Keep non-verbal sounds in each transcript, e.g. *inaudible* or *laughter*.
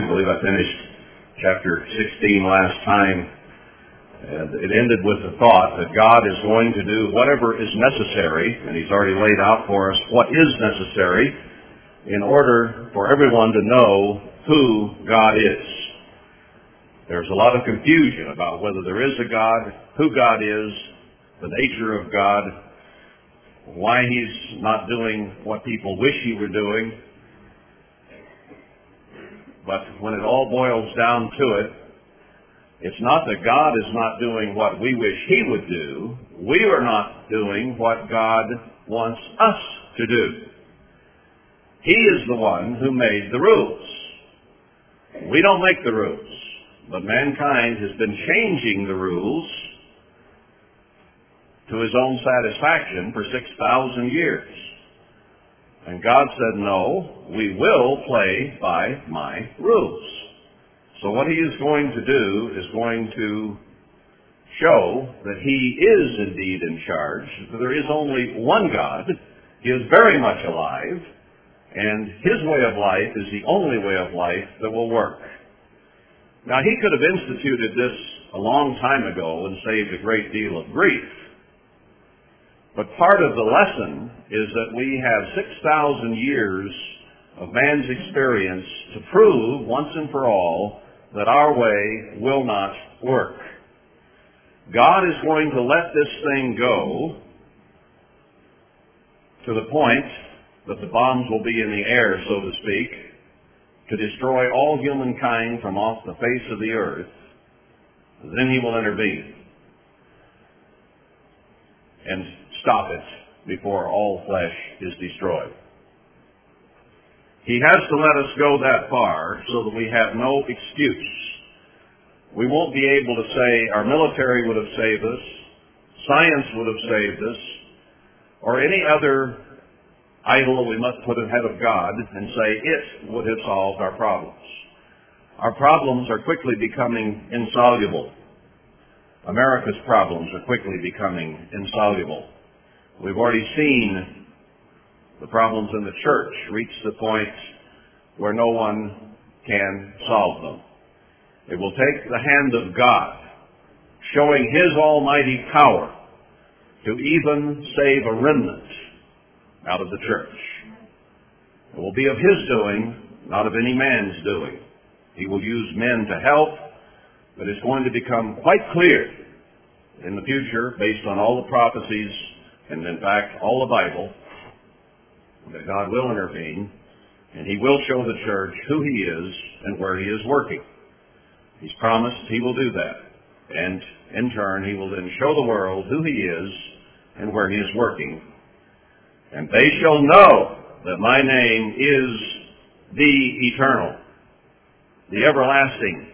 I believe I finished chapter 16 last time. And it ended with the thought that God is going to do whatever is necessary, and He's already laid out for us what is necessary in order for everyone to know who God is. There's a lot of confusion about whether there is a God, who God is, the nature of God, why He's not doing what people wish He were doing. But when it all boils down to it, it's not that God is not doing what we wish He would do. We are not doing what God wants us to do. He is the one who made the rules. We don't make the rules. But mankind has been changing the rules to his own satisfaction for 6,000 years. And God said, no, we will play by my rules. So what he is going to do is going to show that he is indeed in charge, that there is only one God. He is very much alive, and his way of life is the only way of life that will work. Now he could have instituted this a long time ago and saved a great deal of grief. But part of the lesson is that we have 6,000 years of man's experience to prove once and for all that our way will not work. God is going to let this thing go to the point that the bombs will be in the air, so to speak, to destroy all humankind from off the face of the earth. Then he will intervene and stop it before all flesh is destroyed. He has to let us go that far so that we have no excuse. We won't be able to say our military would have saved us, science would have saved us, or any other idol we must put ahead of God and say it would have solved our problems. Our problems are quickly becoming insoluble. America's problems are quickly becoming insoluble. We've already seen the problems in the church reach the point where no one can solve them. It will take the hand of God showing His almighty power to even save a remnant out of the church. It will be of His doing, not of any man's doing. He will use men to help, but it's going to become quite clear in the future, based on all the prophecies and in fact all the Bible, that God will intervene and He will show the church who He is and where He is working. He's promised He will do that. And in turn, He will then show the world who He is and where He is working. And they shall know that my name is the eternal, the everlasting,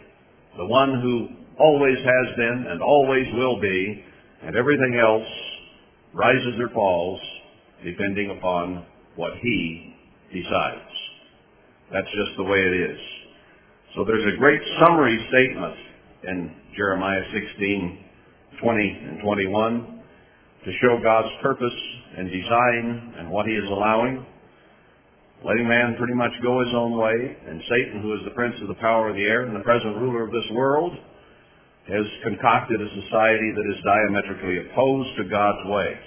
the one who always has been and always will be, and everything else rises or falls depending upon what he decides. That's just the way it is. So there's a great summary statement in Jeremiah 16, 20 and 21 to show God's purpose and design and what he is allowing. Letting man pretty much go his own way, and Satan, who is the prince of the power of the air and the present ruler of this world, has concocted a society that is diametrically opposed to God's ways.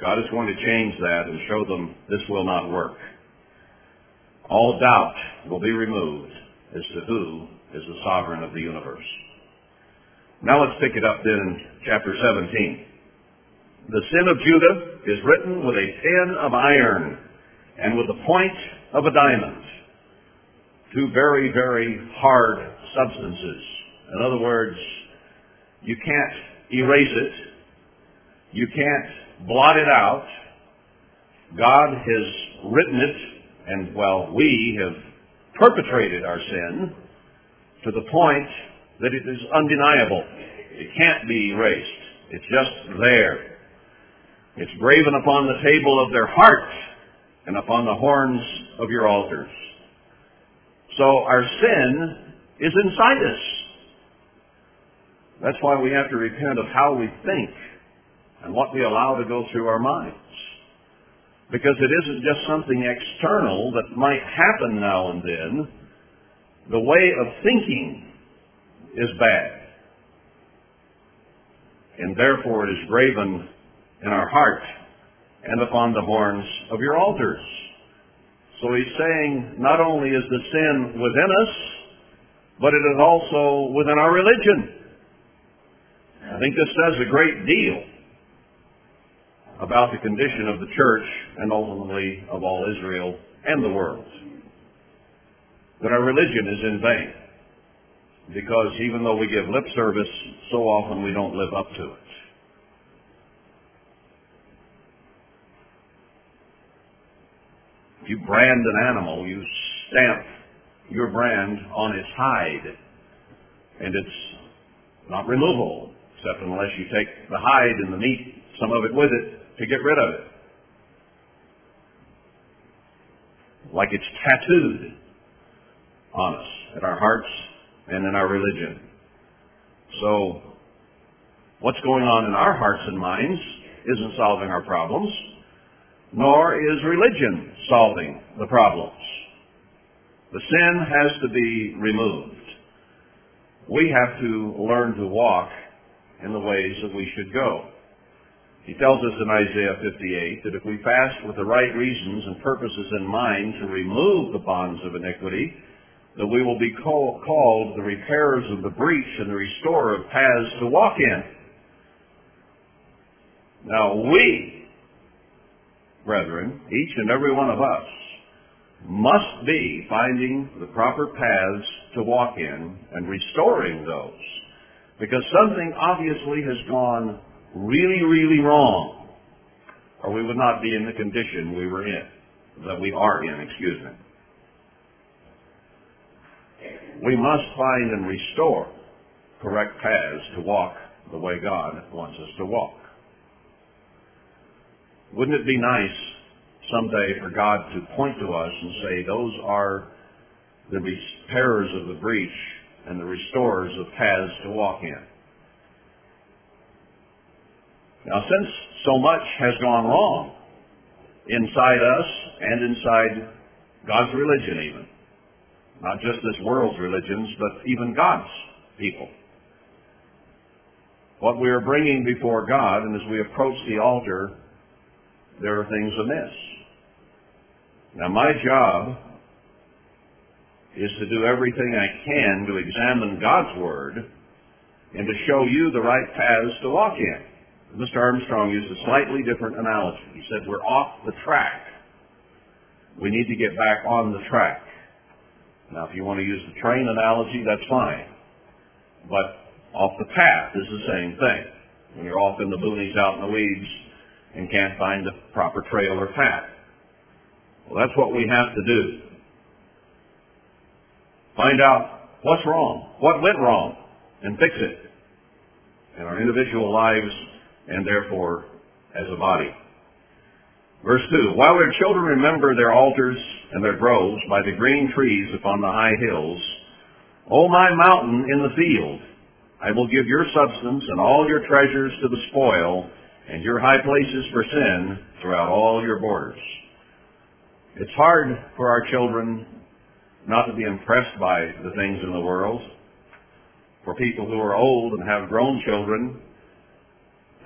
God is going to change that and show them this will not work. All doubt will be removed as to who is the sovereign of the universe. Now let's pick it up then in chapter 17. The sin of Judah is written with a pen of iron and with the point of a diamond. Two very, very hard substances. In other words, you can't erase it. You can't blot it out. God has written it, and well, we have perpetrated our sin to the point that it is undeniable. It can't be erased. It's just there. It's graven upon the table of their hearts and upon the horns of your altars. So our sin is inside us. That's why we have to repent of how we think and what we allow to go through our minds. Because it isn't just something external that might happen now and then. The way of thinking is bad. And therefore it is graven in our heart and upon the horns of your altars. So he's saying not only is the sin within us, but it is also within our religion. I think this says a great deal about the condition of the church and ultimately of all Israel and the world. That our religion is in vain. Because even though we give lip service, so often we don't live up to it. If you brand an animal, you stamp your brand on its hide. And it's not removable, except unless you take the hide and the meat, some of it with it, to get rid of it. Like it's tattooed on us, in our hearts and in our religion. So, what's going on in our hearts and minds isn't solving our problems, nor is religion solving the problems. The sin has to be removed. We have to learn to walk in the ways that we should go. He tells us in Isaiah 58 that if we fast with the right reasons and purposes in mind to remove the bonds of iniquity, that we will be call, called the repairers of the breach and the restorer of paths to walk in. Now we, brethren, each and every one of us, must be finding the proper paths to walk in and restoring those. Because something obviously has gone really, really wrong, or we would not be in the condition we were in, that we are in, excuse me. We must find and restore correct paths to walk the way God wants us to walk. Wouldn't it be nice someday for God to point to us and say, those are the repairers of the breach and the restorers of paths to walk in. Now, since so much has gone wrong inside us and inside God's religion even, not just this world's religions, but even God's people, what we are bringing before God, and as we approach the altar, there are things amiss. Now, my job is to do everything I can to examine God's Word and to show you the right paths to walk in. Mr. Armstrong used a slightly different analogy. He said, we're off the track. We need to get back on the track. Now, if you want to use the train analogy, that's fine. But off the path is the same thing. When you're off in the boonies out in the weeds and can't find the proper trail or path. Well, that's what we have to do. Find out what's wrong, what went wrong, and fix it in our individual lives and therefore as a body. Verse 2, While their children remember their altars and their groves by the green trees upon the high hills, O my mountain in the field, I will give your substance and all your treasures to the spoil, and your high places for sin throughout all your borders. It's hard for our children not to be impressed by the things in the world. For people who are old and have grown children,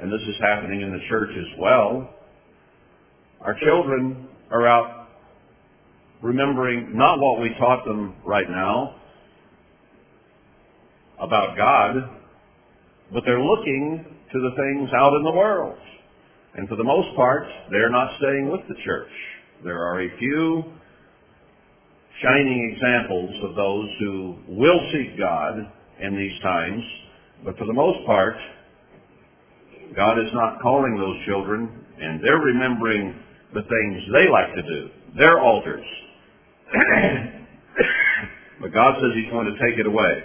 and this is happening in the church as well, our children are out remembering not what we taught them right now about God, but they're looking to the things out in the world. And for the most part, they're not staying with the church. There are a few shining examples of those who will seek God in these times, but for the most part, God is not calling those children, and they're remembering the things they like to do, their altars. *coughs* but God says He's going to take it away.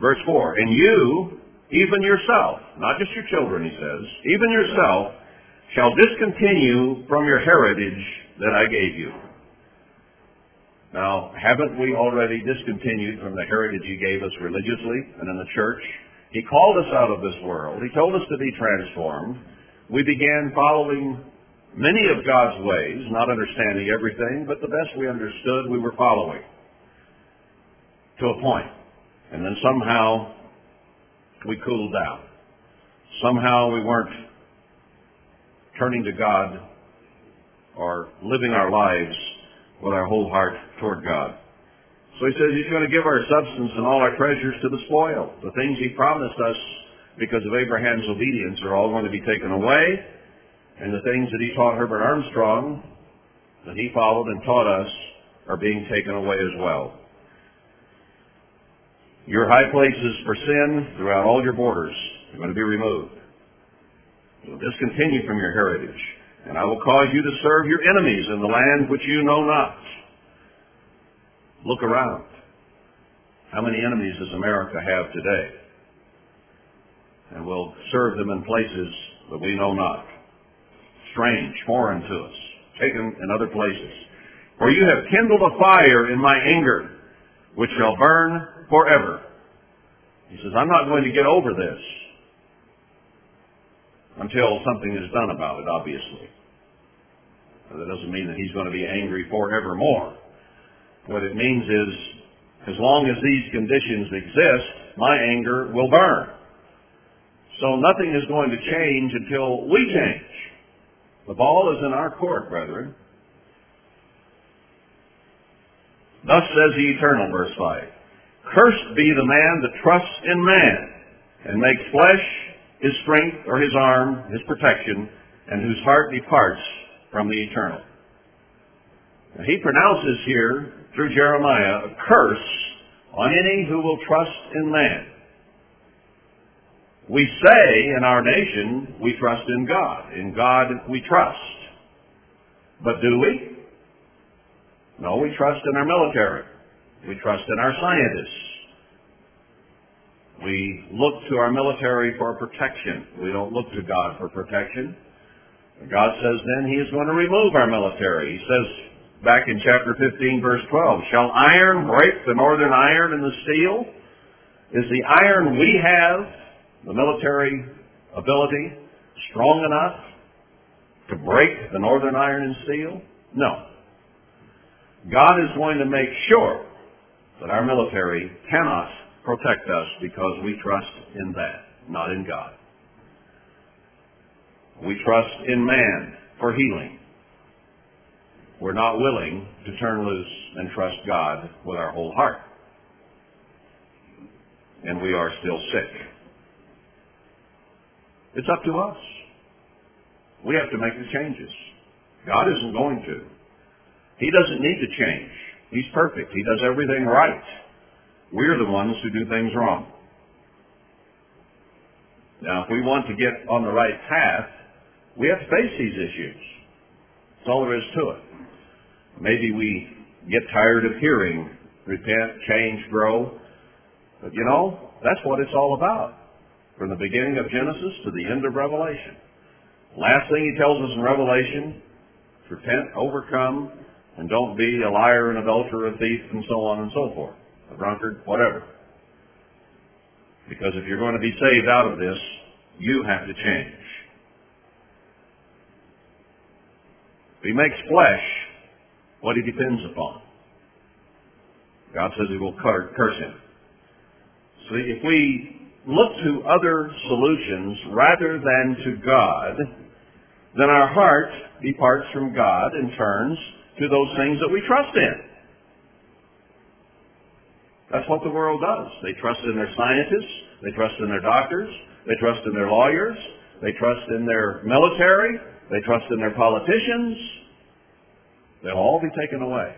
Verse 4, And you, even yourself, not just your children, he says, even yourself, shall discontinue from your heritage that I gave you. Now, haven't we already discontinued from the heritage he gave us religiously and in the church? He called us out of this world. He told us to be transformed. We began following many of God's ways, not understanding everything, but the best we understood we were following. to a point. and then somehow we cooled down. Somehow we weren't turning to God or living our lives with our whole heart toward God. So he says he's going to give our substance and all our treasures to the spoil. The things he promised us because of Abraham's obedience are all going to be taken away. And the things that he taught Herbert Armstrong, that he followed and taught us, are being taken away as well. Your high places for sin throughout all your borders are going to be removed. You'll discontinue from your heritage, and I will cause you to serve your enemies in the land which you know not. Look around. How many enemies does America have today? And we'll serve them in places that we know not. Strange, foreign to us, taken in other places. For you have kindled a fire in my anger, which shall burn forever. He says, I'm not going to get over this until something is done about it, obviously. That doesn't mean that he's going to be angry forevermore. What it means is, as long as these conditions exist, my anger will burn. So nothing is going to change until we change. The ball is in our court, brethren. Thus says the Eternal, verse 5. Cursed be the man that trusts in man and makes flesh his strength or his arm, his protection, and whose heart departs from the eternal. Now, he pronounces here, through Jeremiah, a curse on any who will trust in man. We say in our nation, we trust in God. In God we trust. But do we? No, we trust in our military. We trust in our scientists. We look to our military for protection. We don't look to God for protection. God says then He is going to remove our military. He says back in chapter 15 verse 12, Shall iron break the northern iron and the steel? Is the iron we have, the military ability, strong enough to break the northern iron and steel? No. God is going to make sure that our military cannot protect us because we trust in that, not in God. We trust in man for healing. We're not willing to turn loose and trust God with our whole heart. And we are still sick. It's up to us. We have to make the changes. God isn't going to. He doesn't need to change. He's perfect. He does everything right. We're the ones who do things wrong. Now, if we want to get on the right path, we have to face these issues. That's all there is to it. Maybe we get tired of hearing repent, change, grow. But you know, that's what it's all about. From the beginning of Genesis to the end of Revelation. Last thing he tells us in Revelation, repent, overcome, and don't be a liar, an adulterer, a thief, and so on and so forth. A drunkard, whatever. Because if you're going to be saved out of this, you have to change. He makes flesh what he depends upon. God says he will curse him. So if we look to other solutions rather than to God, then our heart departs from God and turns to those things that we trust in. That's what the world does. They trust in their scientists. They trust in their doctors. They trust in their lawyers. They trust in their military. They trust in their politicians. They'll all be taken away.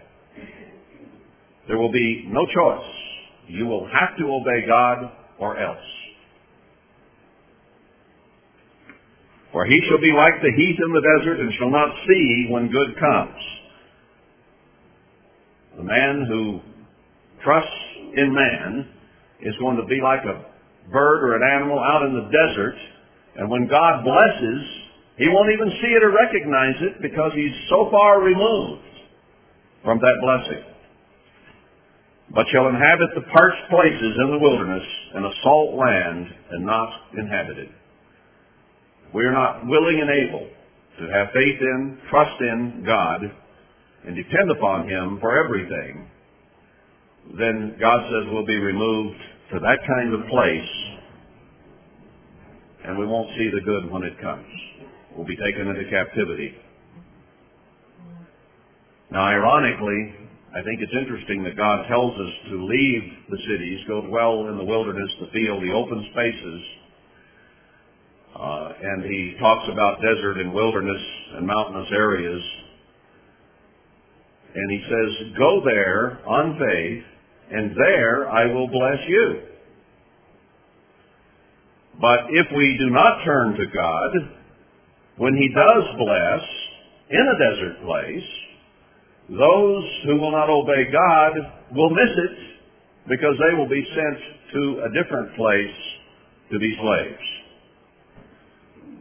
There will be no choice. You will have to obey God or else. For he shall be like the heath in the desert and shall not see when good comes. The man who trusts in man is going to be like a bird or an animal out in the desert, and when God blesses, he won't even see it or recognize it because he's so far removed from that blessing. But shall inhabit the parched places in the wilderness and a salt land and not inhabited. We are not willing and able to have faith in, trust in God, and depend upon Him for everything, then God says we'll be removed to that kind of place and we won't see the good when it comes. We'll be taken into captivity. Now, ironically, I think it's interesting that God tells us to leave the cities, go dwell in the wilderness, the field, the open spaces, uh, and he talks about desert and wilderness and mountainous areas. And he says, go there on faith, and there I will bless you. But if we do not turn to God, when he does bless in a desert place, those who will not obey God will miss it because they will be sent to a different place to be slaves.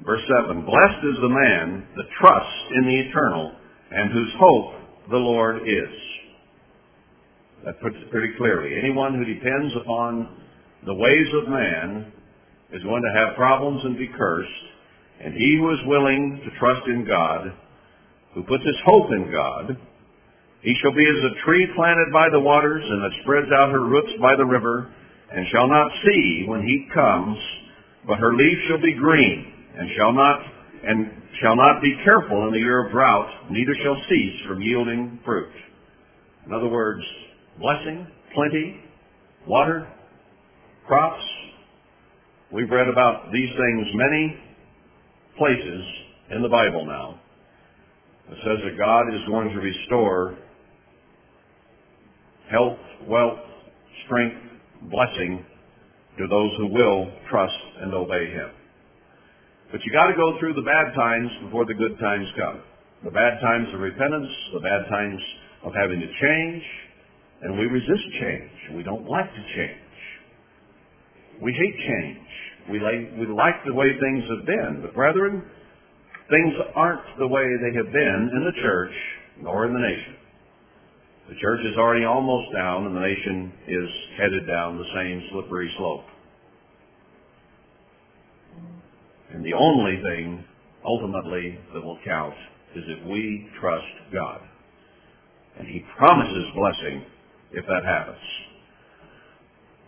Verse 7, Blessed is the man that trusts in the eternal and whose hope the Lord is. That puts it pretty clearly. Anyone who depends upon the ways of man is going to have problems and be cursed. And he who is willing to trust in God, who puts his hope in God, he shall be as a tree planted by the waters and that spreads out her roots by the river, and shall not see when heat comes, but her leaf shall be green and shall not and shall not be careful in the year of drought, neither shall cease from yielding fruit. In other words, blessing, plenty, water, crops. We've read about these things many places in the Bible now. It says that God is going to restore health, wealth, strength, blessing to those who will trust and obey Him. But you got to go through the bad times before the good times come. The bad times of repentance, the bad times of having to change, and we resist change. We don't like to change. We hate change. We like, we like the way things have been. But brethren, things aren't the way they have been in the church nor in the nation. The church is already almost down and the nation is headed down the same slippery slope. And the only thing ultimately that will count is if we trust God. And He promises blessing if that happens.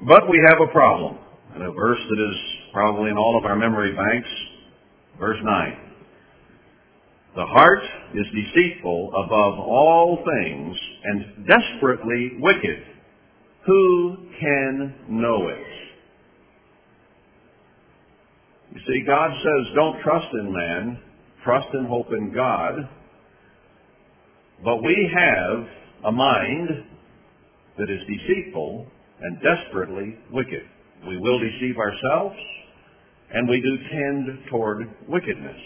But we have a problem. And a verse that is probably in all of our memory banks, verse 9. The heart is deceitful above all things and desperately wicked. Who can know it? You see, God says, don't trust in man, trust and hope in God. But we have a mind that is deceitful and desperately wicked. We will deceive ourselves, and we do tend toward wickedness.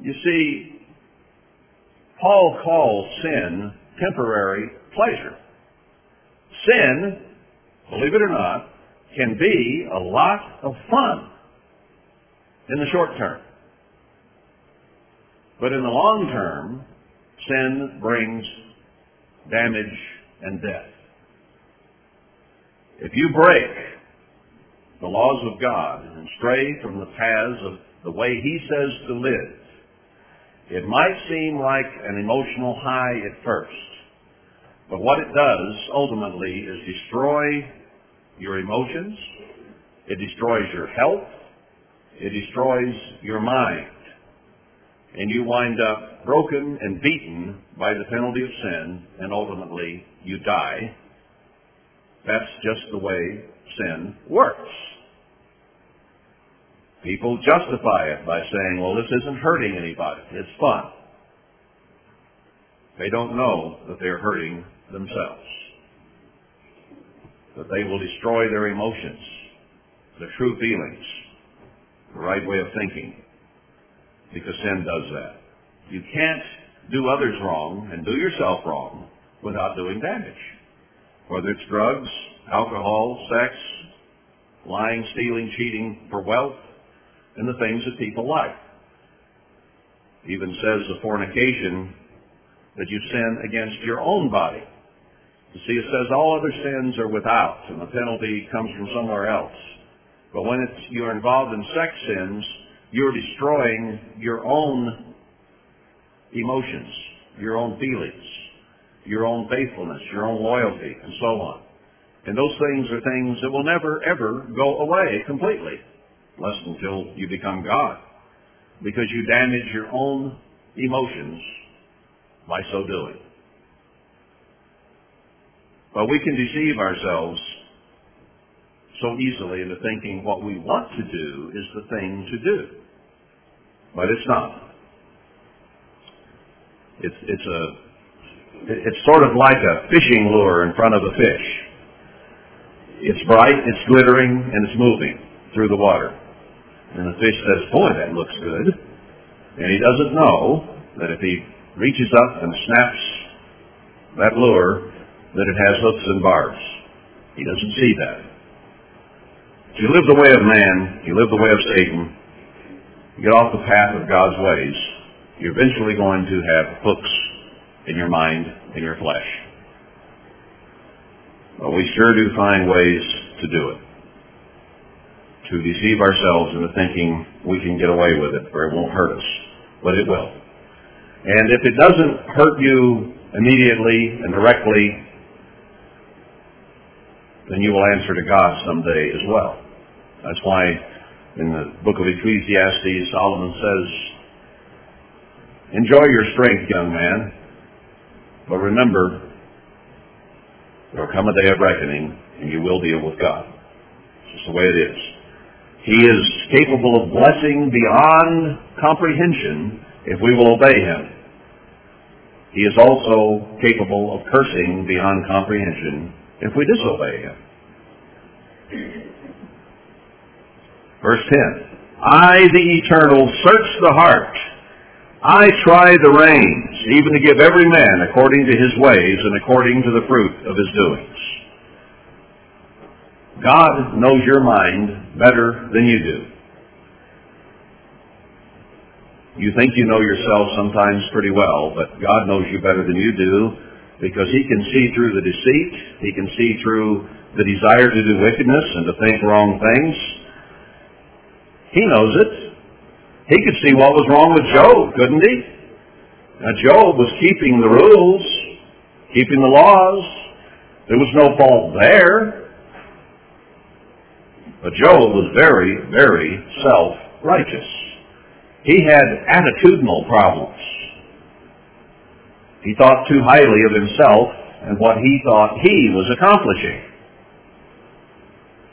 You see, Paul calls sin temporary pleasure. Sin, believe it or not, can be a lot of fun in the short term. But in the long term, sin brings damage and death. If you break the laws of God and stray from the paths of the way He says to live, it might seem like an emotional high at first. But what it does ultimately is destroy your emotions. It destroys your health. It destroys your mind. And you wind up broken and beaten by the penalty of sin, and ultimately you die. That's just the way sin works. People justify it by saying, well, this isn't hurting anybody. It's fun. They don't know that they're hurting themselves. That they will destroy their emotions, their true feelings, the right way of thinking, because sin does that. You can't do others wrong and do yourself wrong without doing damage. Whether it's drugs, alcohol, sex, lying, stealing, cheating for wealth, and the things that people like. even says the fornication that you sin against your own body. You see, it says all other sins are without, and the penalty comes from somewhere else. But when it's, you're involved in sex sins, you're destroying your own emotions, your own feelings. your own faithfulness, your own loyalty, and so on. And those things are things that will never, ever go away completely, unless until you become God, because you damage your own emotions by so doing. But we can deceive ourselves so easily into thinking what we want to do is the thing to do. But it's not. It's, it's a, it's sort of like a fishing lure in front of a fish. It's bright, it's glittering, and it's moving through the water. And the fish says, boy, that looks good. And he doesn't know that if he reaches up and snaps that lure, that it has hooks and barbs. He doesn't see that. If you live the way of man, you live the way of Satan, get off the path of God's ways, you're eventually going to have hooks in your mind, in your flesh. But we sure do find ways to do it. To deceive ourselves into thinking we can get away with it, or it won't hurt us. But it will. And if it doesn't hurt you immediately and directly, then you will answer to God someday as well. That's why in the book of Ecclesiastes, Solomon says, Enjoy your strength, young man, but remember, there will come a day of reckoning, and you will deal with God. It's just the way it is. He is capable of blessing beyond comprehension if we will obey him. He is also capable of cursing beyond comprehension if we disobey him. Verse 10. I, the eternal, search the heart. I try the reins, even to give every man according to his ways and according to the fruit of his doings. God knows your mind better than you do. You think you know yourself sometimes pretty well, but God knows you better than you do because he can see through the deceit. He can see through the desire to do wickedness and to think wrong things. He knows it. He could see what was wrong with Job, couldn't he? Now Job was keeping the rules, keeping the laws. There was no fault there. But Job was very, very self-righteous. He had attitudinal problems. He thought too highly of himself and what he thought he was accomplishing.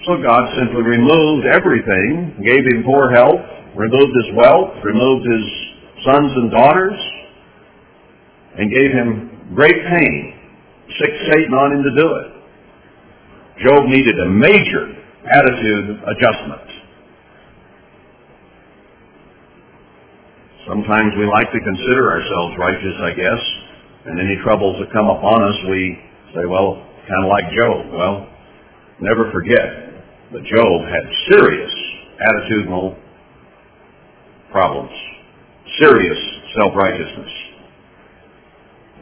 So God simply removed everything, gave him poor health, removed his wealth, removed his sons and daughters, and gave him great pain, sick Satan on him to do it. Job needed a major attitude adjustment. Sometimes we like to consider ourselves righteous, I guess, and any troubles that come upon us, we say, well, kind of like Job. Well, never forget that Job had serious attitudinal problems, serious self-righteousness.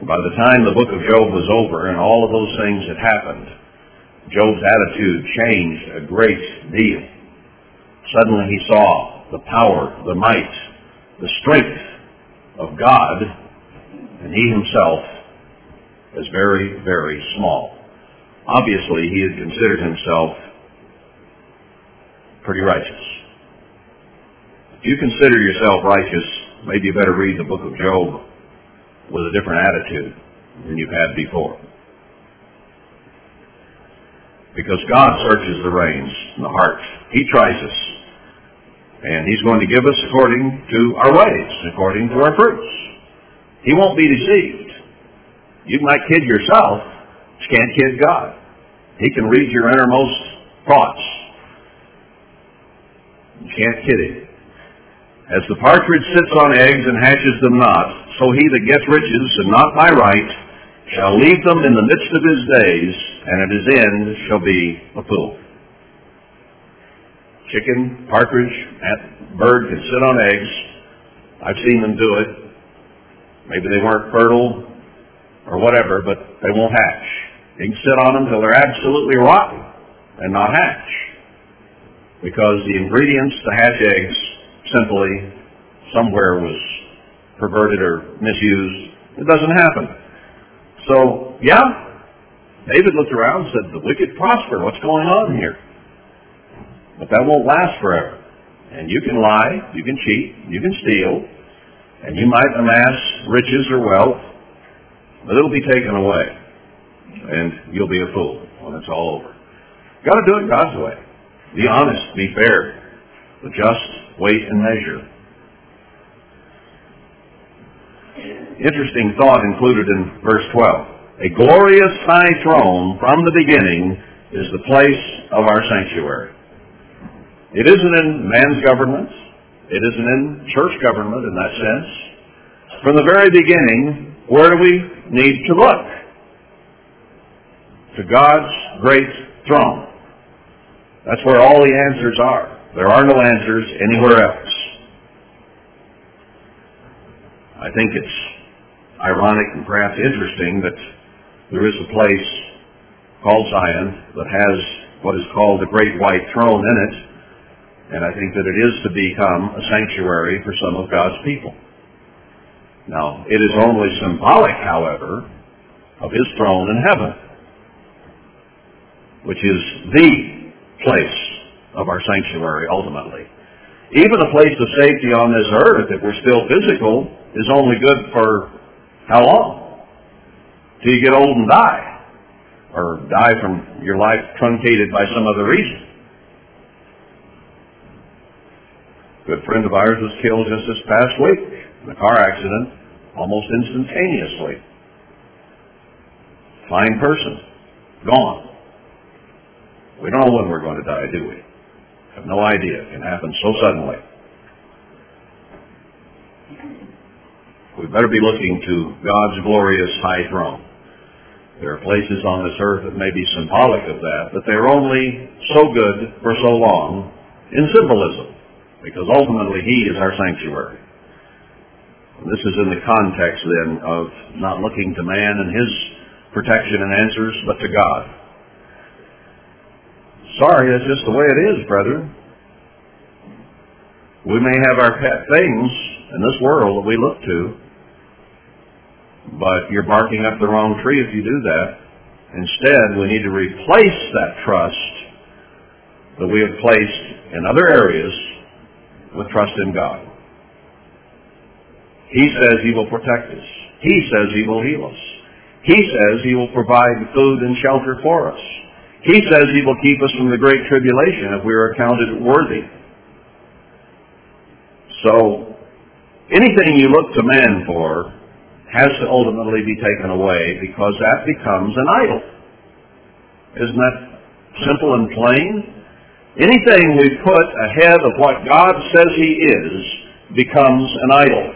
By the time the book of Job was over and all of those things had happened, Job's attitude changed a great deal. Suddenly he saw the power, the might, the strength of God, and he himself as very, very small. Obviously, he had considered himself pretty righteous. If you consider yourself righteous, maybe you better read the book of Job with a different attitude than you've had before. Because God searches the reins and the heart. He tries us. And He's going to give us according to our ways, according to our fruits. He won't be deceived. You might kid yourself, but you can't kid God. He can read your innermost thoughts. You can't kid Him. As the partridge sits on eggs and hatches them not, so he that gets riches and not by right shall leave them in the midst of his days, and at his end shall be a fool. Chicken, partridge, bird can sit on eggs. I've seen them do it. Maybe they weren't fertile or whatever, but they won't hatch. They can sit on them till they're absolutely rotten and not hatch. Because the ingredients to hatch eggs simply somewhere was perverted or misused. It doesn't happen. So, yeah, David looked around and said, the wicked prosper. What's going on here? But that won't last forever. And you can lie, you can cheat, you can steal, and you might amass riches or wealth, but it'll be taken away. And you'll be a fool when it's all over. You've Got to do it God's way. Be honest, be fair, but just weight and measure. Interesting thought included in verse 12. A glorious high throne from the beginning is the place of our sanctuary. It isn't in man's government. It isn't in church government in that sense. From the very beginning, where do we need to look? To God's great throne. That's where all the answers are. There are no answers anywhere else. I think it's ironic and perhaps interesting that there is a place called Zion that has what is called the Great White Throne in it, and I think that it is to become a sanctuary for some of God's people. Now, it is only symbolic, however, of his throne in heaven, which is the place of our sanctuary ultimately. Even a place of safety on this earth, if we're still physical, is only good for how long? Till you get old and die. Or die from your life truncated by some other reason. A good friend of ours was killed just this past week in a car accident almost instantaneously. Fine person. Gone. We don't know when we're going to die, do we? Have no idea. It can happen so suddenly. We better be looking to God's glorious high throne. There are places on this earth that may be symbolic of that, but they're only so good for so long in symbolism because ultimately He is our sanctuary. This is in the context then of not looking to man and his protection and answers, but to God. Sorry, that's just the way it is, brethren. We may have our pet things in this world that we look to, but you're barking up the wrong tree if you do that. Instead, we need to replace that trust that we have placed in other areas with trust in God. He says he will protect us. He says he will heal us. He says he will provide food and shelter for us. He says he will keep us from the great tribulation if we are accounted worthy. So, anything you look to man for has to ultimately be taken away because that becomes an idol. Isn't that simple and plain? Anything we put ahead of what God says He is becomes an idol.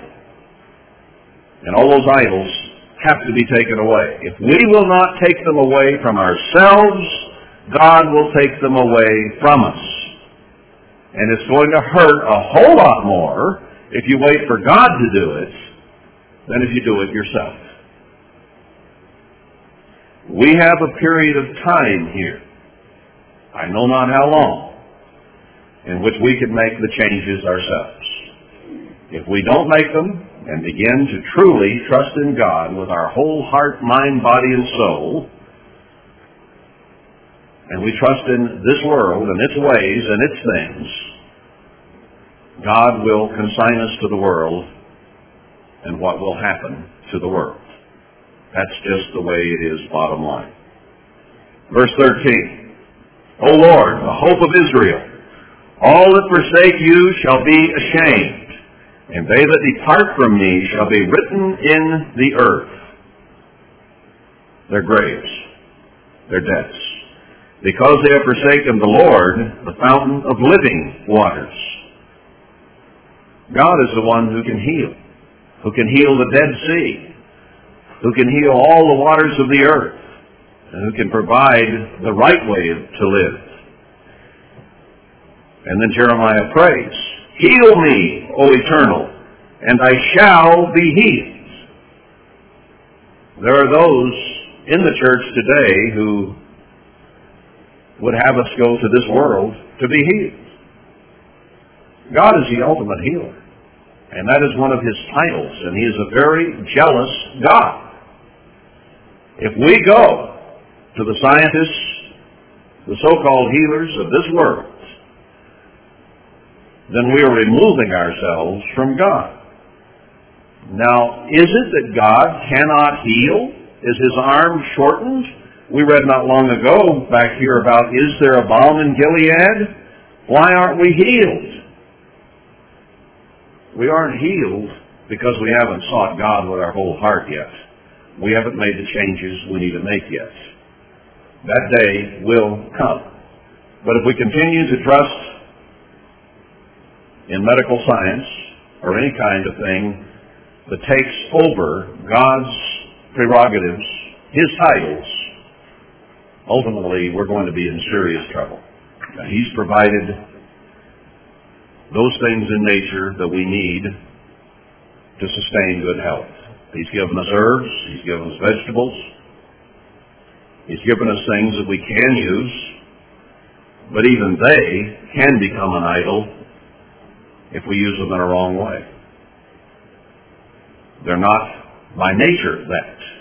And all those idols have to be taken away. If we will not take them away from ourselves, God will take them away from us. And it's going to hurt a whole lot more if you wait for God to do it than if you do it yourself. We have a period of time here I know not how long, in which we can make the changes ourselves. If we don't make them and begin to truly trust in God with our whole heart, mind, body, and soul, and we trust in this world and its ways and its things, God will consign us to the world and what will happen to the world. That's just the way it is, bottom line. Verse 13. O Lord, the hope of Israel, all that forsake you shall be ashamed, and they that depart from me shall be written in the earth. Their graves, their deaths, because they have forsaken the Lord, the fountain of living waters. God is the one who can heal, who can heal the Dead Sea, who can heal all the waters of the earth and who can provide the right way to live. And then Jeremiah prays, Heal me, O Eternal, and I shall be healed. There are those in the church today who would have us go to this world to be healed. God is the ultimate healer. And that is one of his titles, and he is a very jealous God. If we go to the scientists, the so-called healers of this world, then we are removing ourselves from God. Now, is it that God cannot heal? Is his arm shortened? We read not long ago back here about, is there a balm in Gilead? Why aren't we healed? We aren't healed because we haven't sought God with our whole heart yet. We haven't made the changes we need to make yet. That day will come. But if we continue to trust in medical science or any kind of thing that takes over God's prerogatives, His titles, ultimately we're going to be in serious trouble. He's provided those things in nature that we need to sustain good health. He's given us herbs, He's given us vegetables, He's given us things that we can use, but even they can become an idol if we use them in a wrong way. They're not by nature that.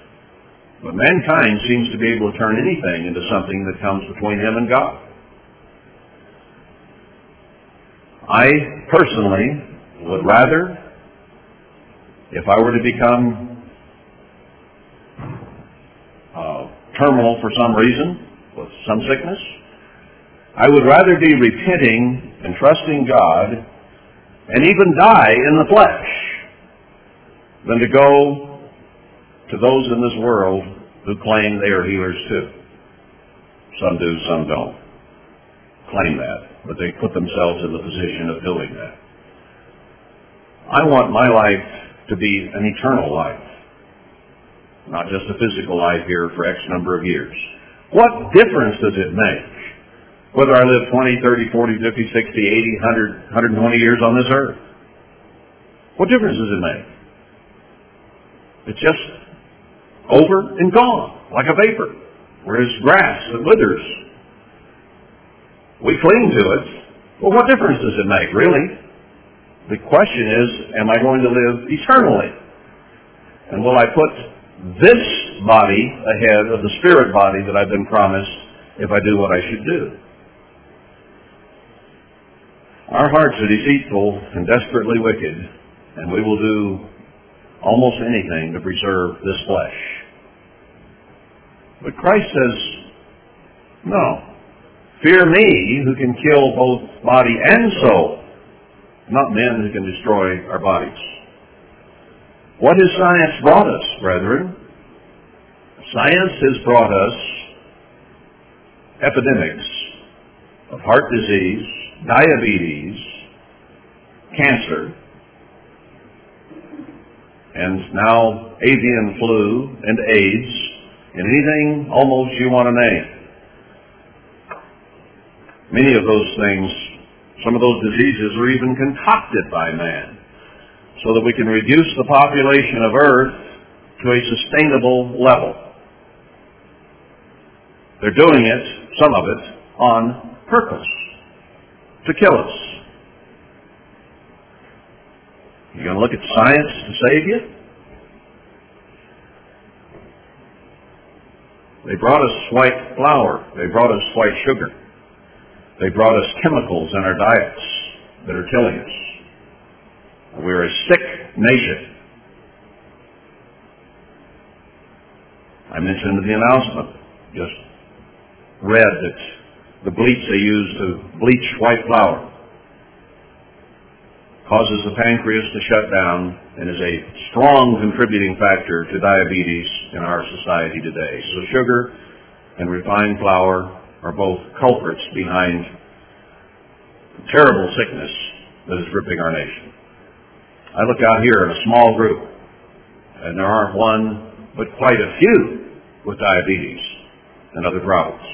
But mankind seems to be able to turn anything into something that comes between him and God. I personally would rather, if I were to become uh, terminal for some reason, with some sickness, I would rather be repenting and trusting God and even die in the flesh than to go to those in this world who claim they are healers too. Some do, some don't claim that, but they put themselves in the position of doing that. I want my life to be an eternal life, not just a physical life here for X number of years. What difference does it make whether I live 20, 30, 40, 50, 60, 80, 100, 120 years on this earth? What difference does it make? It's just over and gone, like a vapor. Whereas grass that withers, we cling to it. Well, what difference does it make, really? The question is, am I going to live eternally? And will I put this body ahead of the spirit body that I've been promised if I do what I should do? Our hearts are deceitful and desperately wicked, and we will do almost anything to preserve this flesh. But Christ says, no. Fear me who can kill both body and soul, not men who can destroy our bodies. What has science brought us, brethren? Science has brought us epidemics of heart disease, diabetes, cancer, and now avian flu and AIDS, and anything almost you want to name. Many of those things, some of those diseases are even concocted by man so that we can reduce the population of Earth to a sustainable level. They're doing it, some of it, on purpose, to kill us. You going to look at science to save you? They brought us white flour. They brought us white sugar. They brought us chemicals in our diets that are killing us. We're a sick nation. I mentioned the announcement, just read that the bleach they use to bleach white flour causes the pancreas to shut down and is a strong contributing factor to diabetes in our society today. So sugar and refined flour are both culprits behind the terrible sickness that is gripping our nation. I look out here at a small group, and there aren't one, but quite a few with diabetes and other problems.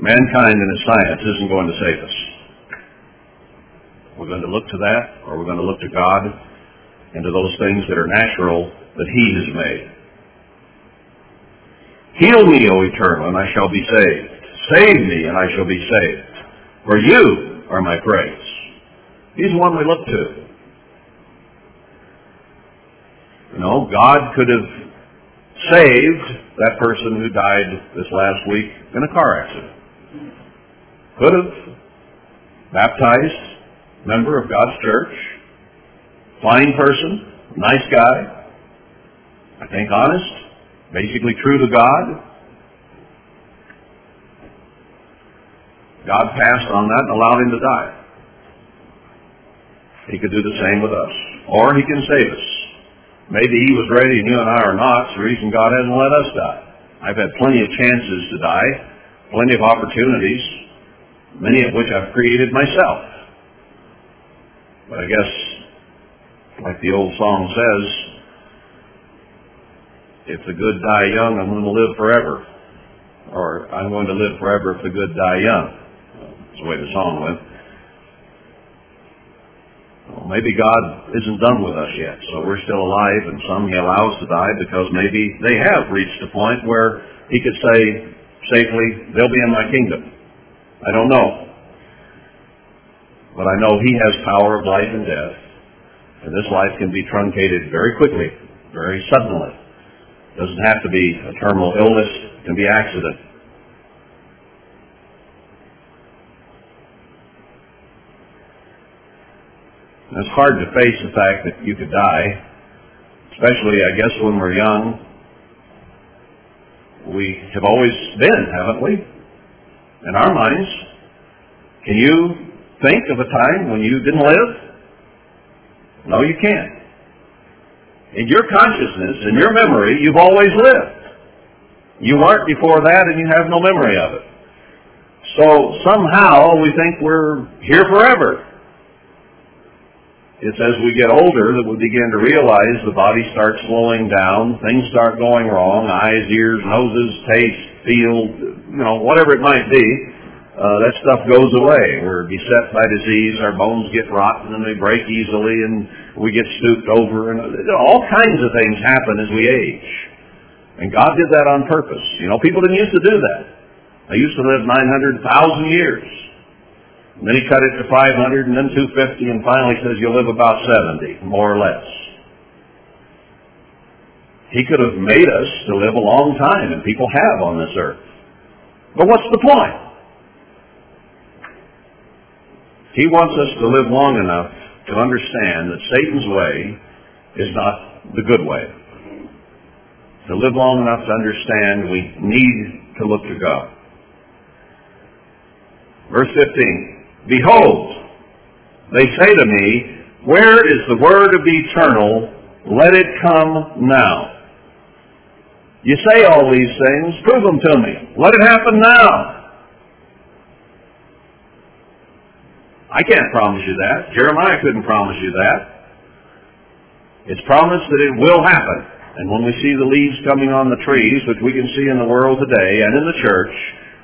Mankind and its science isn't going to save us. We're going to look to that, or we're going to look to God and to those things that are natural that He has made. Heal me, O Eternal, and I shall be saved. Save me, and I shall be saved. For you are my praise. He's the one we look to. No, God could have saved that person who died this last week in a car accident. Could have baptized member of God's church, fine person, nice guy, I think honest, basically true to God. God passed on that and allowed him to die. He could do the same with us. Or he can save us. Maybe he was ready and you and I are not. It's the reason God hasn't let us die. I've had plenty of chances to die, plenty of opportunities, many of which I've created myself. But I guess, like the old song says, if the good die young, I'm going to live forever. Or I'm going to live forever if the good die young. That's the way the song went. Well, maybe God isn't done with us yet, so we're still alive, and some He allows to die because maybe they have reached a point where He could say safely, they'll be in my kingdom. I don't know. But I know He has power of life and death, and this life can be truncated very quickly, very suddenly. It doesn't have to be a terminal illness, it can be accident. It's hard to face the fact that you could die, especially, I guess, when we're young. We have always been, haven't we? In our minds. Can you think of a time when you didn't live? No, you can't. In your consciousness, in your memory, you've always lived. You weren't before that and you have no memory of it. So somehow we think we're here forever. It's as we get older that we begin to realize the body starts slowing down, things start going wrong, eyes, ears, noses, taste, feel, you know, whatever it might be. Uh, that stuff goes away. We're beset by disease, our bones get rotten and they break easily and we get stooped over and all kinds of things happen as we age. And God did that on purpose. You know, people didn't used to do that. They used to live 900,000 years. And then he cut it to 500 and then 250 and finally says you'll live about 70, more or less. He could have made us to live a long time, and people have on this earth. But what's the point? He wants us to live long enough to understand that Satan's way is not the good way. To live long enough to understand we need to look to God. Verse 15. Behold, they say to me, Where is the word of the eternal? Let it come now. You say all these things, prove them to me. Let it happen now. I can't promise you that. Jeremiah couldn't promise you that. It's promised that it will happen. And when we see the leaves coming on the trees, which we can see in the world today and in the church,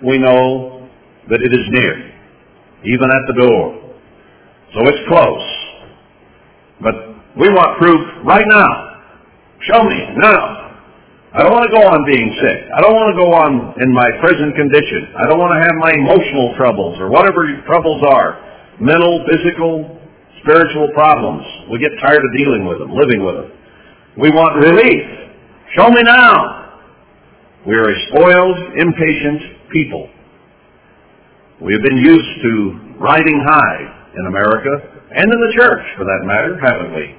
we know that it is near even at the door. So it's close. But we want proof right now. Show me now. I don't want to go on being sick. I don't want to go on in my present condition. I don't want to have my emotional troubles or whatever your troubles are. Mental, physical, spiritual problems. We get tired of dealing with them, living with them. We want relief. Show me now. We are a spoiled, impatient people. We have been used to riding high in America, and in the church for that matter, haven't we?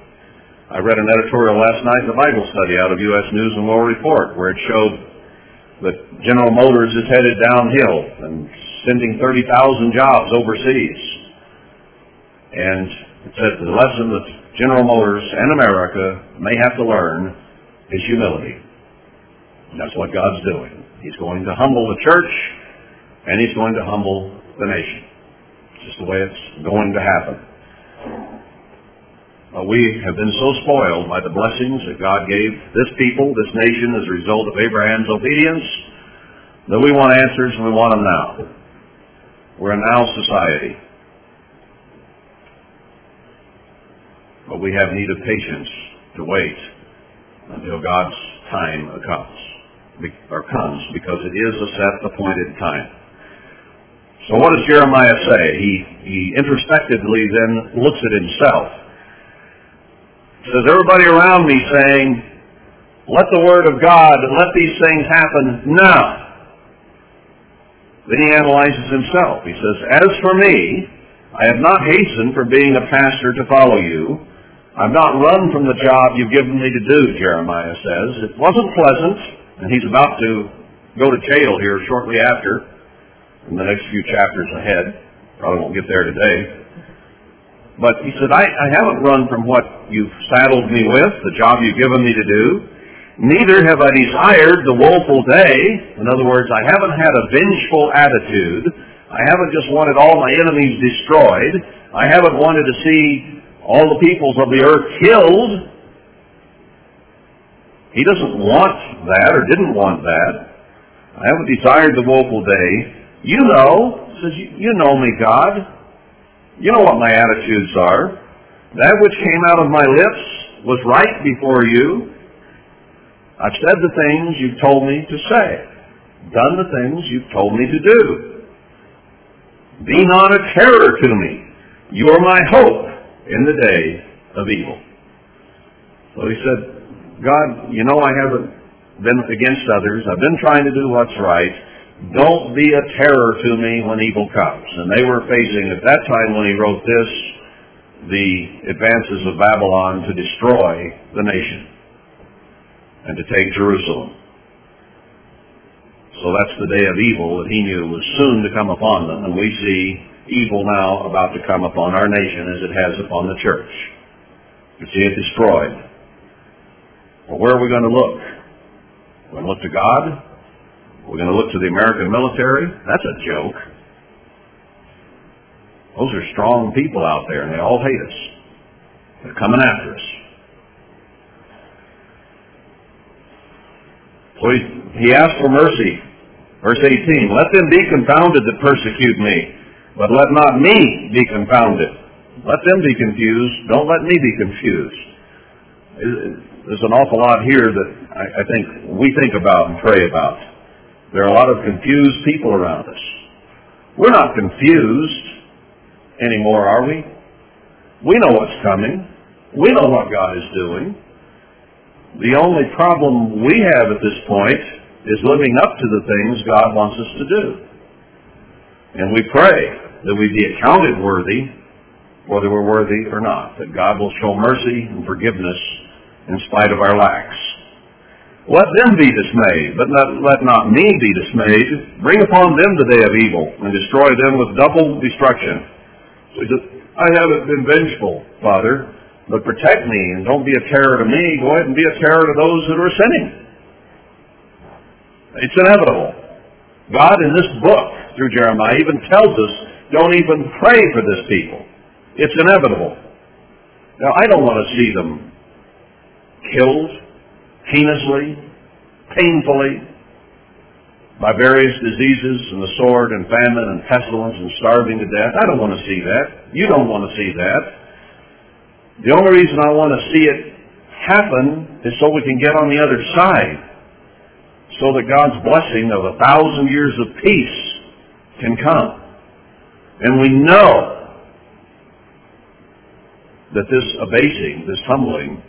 I read an editorial last night in the Bible study out of U.S. News and World Report where it showed that General Motors is headed downhill and sending 30,000 jobs overseas. And it said the lesson that General Motors and America may have to learn is humility. And that's what God's doing. He's going to humble the church and he's going to humble the nation. It's just the way it's going to happen. But we have been so spoiled by the blessings that God gave this people, this nation, as a result of Abraham's obedience, that we want answers and we want them now. We're a now society. But we have need of patience to wait until God's time comes, or comes, because it is a set appointed time. So what does Jeremiah say? He, he introspectively then looks at himself. He says, everybody around me saying, Let the Word of God, let these things happen now. Then he analyzes himself. He says, As for me, I have not hastened for being a pastor to follow you. I've not run from the job you've given me to do, Jeremiah says. It wasn't pleasant, and he's about to go to jail here shortly after, in the next few chapters ahead. Probably won't get there today. But he said, I, I haven't run from what you've saddled me with, the job you've given me to do. Neither have I desired the woeful day. In other words, I haven't had a vengeful attitude. I haven't just wanted all my enemies destroyed. I haven't wanted to see all the peoples of the earth killed. He doesn't want that or didn't want that. I haven't desired the woeful day. You know, says, you know me, God. You know what my attitudes are. That which came out of my lips was right before you. I've said the things you've told me to say, done the things you've told me to do. Be not a terror to me. You are my hope in the day of evil. So he said, God, you know I haven't been against others. I've been trying to do what's right. Don't be a terror to me when evil comes. And they were facing, at that time when he wrote this, the advances of Babylon to destroy the nation and to take Jerusalem. So that's the day of evil that he knew was soon to come upon them. And we see evil now about to come upon our nation as it has upon the church. We see it destroyed. Well, where are we going to look? We're going to look to God? We're going to look to the American military? That's a joke. Those are strong people out there, and they all hate us. They're coming after us. So he, he asked for mercy. Verse 18, Let them be confounded that persecute me, but let not me be confounded. Let them be confused. Don't let me be confused. There's an awful lot here that I, I think we think about and pray about. There are a lot of confused people around us. We're not confused anymore, are we? We know what's coming. We know what God is doing. The only problem we have at this point is living up to the things God wants us to do. And we pray that we be accounted worthy, whether we're worthy or not, that God will show mercy and forgiveness in spite of our lacks. Let them be dismayed, but not, let not me be dismayed. Bring upon them the day of evil, and destroy them with double destruction. So he says, I haven't been vengeful, Father, but protect me and don't be a terror to me. Go ahead and be a terror to those that are sinning. It's inevitable. God in this book, through Jeremiah, even tells us, don't even pray for this people. It's inevitable. Now, I don't want to see them killed heinously, painfully, by various diseases and the sword and famine and pestilence and starving to death. I don't want to see that. You don't want to see that. The only reason I want to see it happen is so we can get on the other side. So that God's blessing of a thousand years of peace can come. And we know that this abasing, this humbling,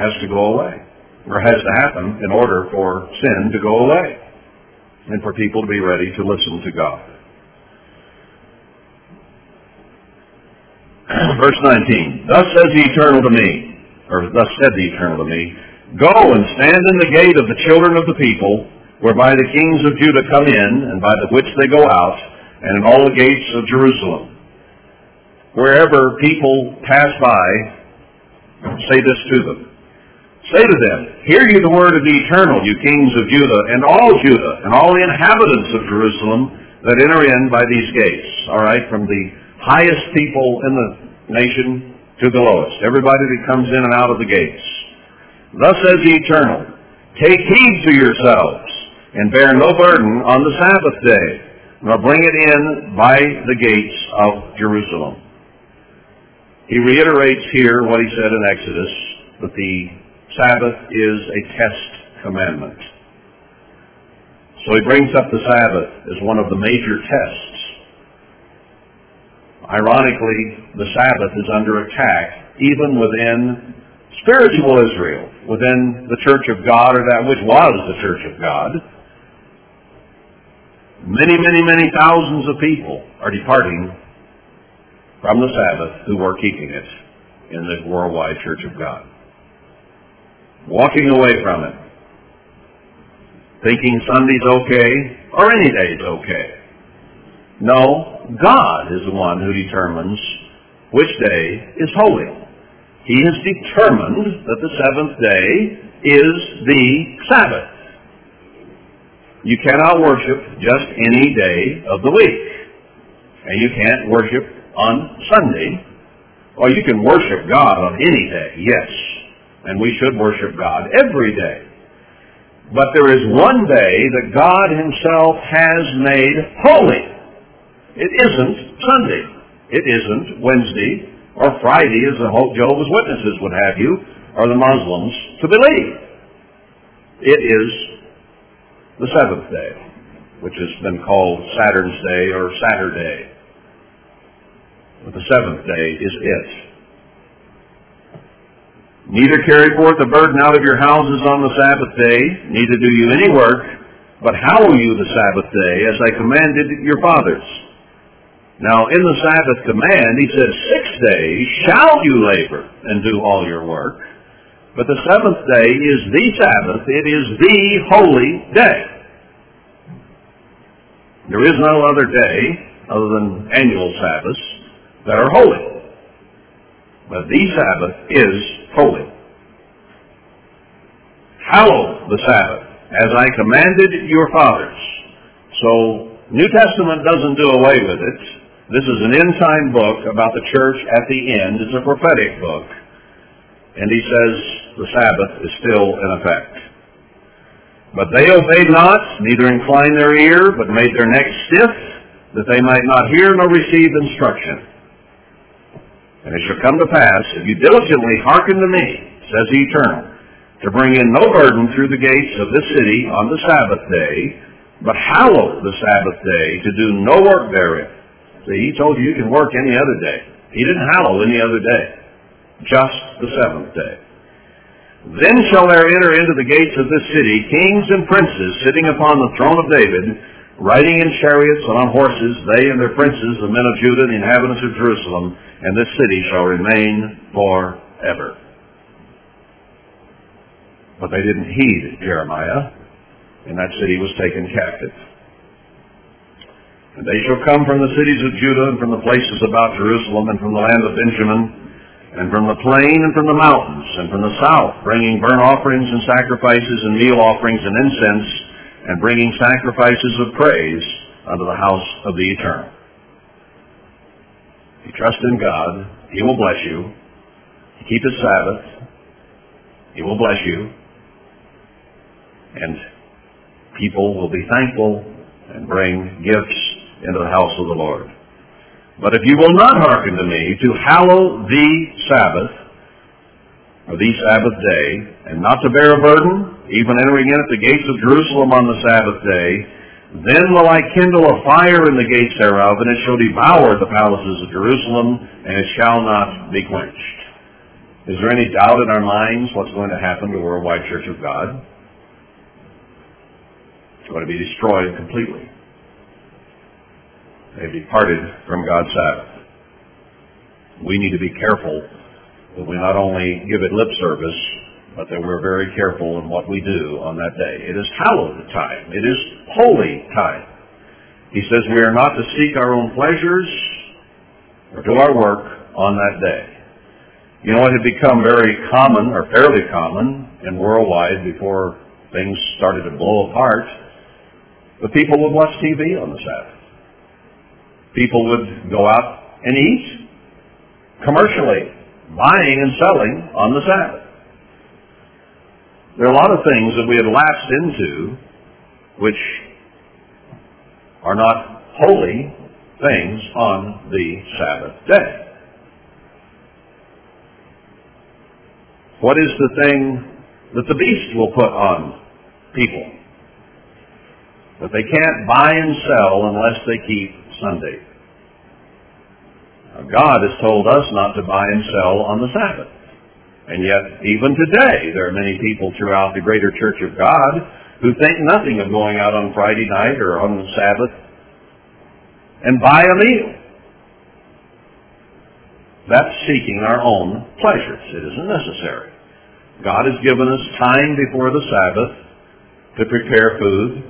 has to go away. Or has to happen in order for sin to go away. And for people to be ready to listen to God. *clears throat* Verse 19, Thus says the Eternal to me, or thus said the Eternal to me, Go and stand in the gate of the children of the people, whereby the kings of Judah come in, and by the which they go out, and in all the gates of Jerusalem. Wherever people pass by, say this to them. Say to them, Hear ye the word of the Eternal, you kings of Judah, and all Judah, and all the inhabitants of Jerusalem that enter in by these gates. All right, from the highest people in the nation to the lowest. Everybody that comes in and out of the gates. Thus says the Eternal, Take heed to yourselves, and bear no burden on the Sabbath day, nor bring it in by the gates of Jerusalem. He reiterates here what he said in Exodus, that the Sabbath is a test commandment. So he brings up the Sabbath as one of the major tests Ironically, the Sabbath is under attack even within spiritual Israel within the church of God or that which was the church of God. Many, many, many thousands of people are departing from the Sabbath who were keeping it in the worldwide church of God. Walking away from it. Thinking Sunday's okay or any day's okay. No, God is the one who determines which day is holy. He has determined that the seventh day is the Sabbath. You cannot worship just any day of the week. And you can't worship on Sunday. Or you can worship God on any day, yes. And we should worship God every day. But there is one day that God himself has made holy. It isn't Sunday. It isn't Wednesday or Friday as the Jehovah's Witnesses would have you, or the Muslims, to believe. It is the seventh day, which has been called Saturn's Day or Saturday. But the seventh day is it. Neither carry forth the burden out of your houses on the Sabbath day, neither do you any work, but hallow you the Sabbath day, as I commanded your fathers. Now, in the Sabbath command, he says, six days shall you labor and do all your work. But the seventh day is the Sabbath. It is the holy day. There is no other day other than annual Sabbaths that are holy. But the Sabbath is holy. Hallow the Sabbath as I commanded your fathers. So, New Testament doesn't do away with it. This is an end time book about the church at the end. It's a prophetic book. And he says the Sabbath is still in effect. But they obeyed not, neither inclined their ear, but made their necks stiff, that they might not hear nor receive instruction. And it shall come to pass, if you diligently hearken to me, says the Eternal, to bring in no burden through the gates of this city on the Sabbath day, but hallow the Sabbath day to do no work therein. See, he told you you can work any other day. He didn't hallow any other day. Just the seventh day. Then shall there enter into the gates of this city kings and princes sitting upon the throne of David, riding in chariots and on horses, they and their princes, the men of Judah the inhabitants of Jerusalem, and this city shall remain forever. But they didn't heed Jeremiah, and that city was taken captive. And they shall come from the cities of Judah and from the places about Jerusalem and from the land of Benjamin and from the plain and from the mountains and from the south, bringing burnt offerings and sacrifices and meal offerings and incense and bringing sacrifices of praise unto the house of the Eternal. If you trust in God, He will bless you. You keep His Sabbath, He will bless you. And people will be thankful and bring gifts into the house of the Lord. But if you will not hearken to me to hallow the Sabbath, or the Sabbath day, and not to bear a burden, even entering in at the gates of Jerusalem on the Sabbath day, then will I kindle a fire in the gates thereof, and it shall devour the palaces of Jerusalem, and it shall not be quenched. Is there any doubt in our minds what's going to happen to the Worldwide Church of God? It's going to be destroyed completely. They've departed from God's Sabbath. We need to be careful that we not only give it lip service, but that we're very careful in what we do on that day. It is hallowed time. It is holy time. He says we are not to seek our own pleasures or do our work on that day. You know, it had become very common, or fairly common, in worldwide before things started to blow apart, but people would watch TV on the Sabbath people would go out and eat commercially, buying and selling on the Sabbath. There are a lot of things that we have lapsed into which are not holy things on the Sabbath day. What is the thing that the beast will put on people? That they can't buy and sell unless they keep Sunday. Now, God has told us not to buy and sell on the Sabbath. And yet, even today, there are many people throughout the greater church of God who think nothing of going out on Friday night or on the Sabbath and buy a meal. That's seeking our own pleasures. It isn't necessary. God has given us time before the Sabbath to prepare food.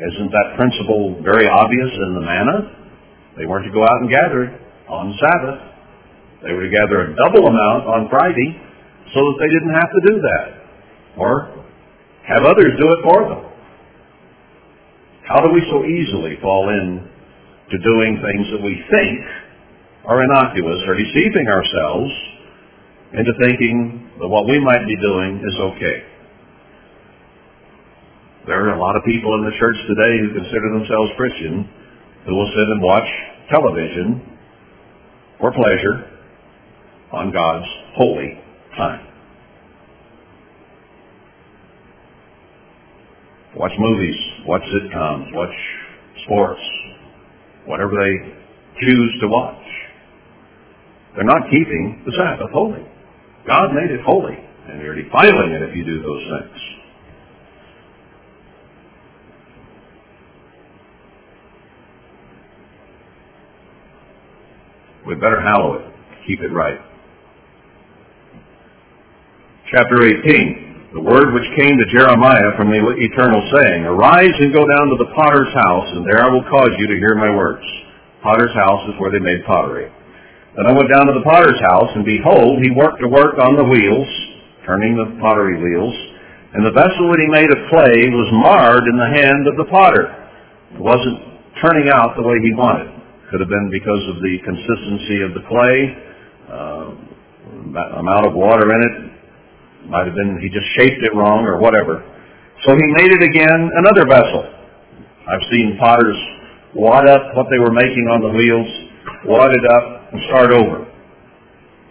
Isn't that principle very obvious in the manna? They weren't to go out and gather on Sabbath. They were to gather a double amount on Friday so that they didn't have to do that. Or have others do it for them. How do we so easily fall in to doing things that we think are innocuous or deceiving ourselves into thinking that what we might be doing is okay? There are a lot of people in the church today who consider themselves Christian who will sit and watch television for pleasure on God's holy time. watch movies, watch sitcoms, watch sports, whatever they choose to watch. They're not keeping the Sabbath holy. God made it holy, and you're defiling it if you do those things. We better hallow it, keep it right. Chapter 18 the word which came to Jeremiah from the eternal saying, Arise and go down to the potter's house, and there I will cause you to hear my words. Potter's house is where they made pottery. Then I went down to the potter's house, and behold, he worked to work on the wheels, turning the pottery wheels, and the vessel that he made of clay was marred in the hand of the potter. It wasn't turning out the way he wanted. Could have been because of the consistency of the clay, uh, amount of water in it, might have been he just shaped it wrong or whatever. So he made it again another vessel. I've seen potters wad up what they were making on the wheels, wad it up, and start over.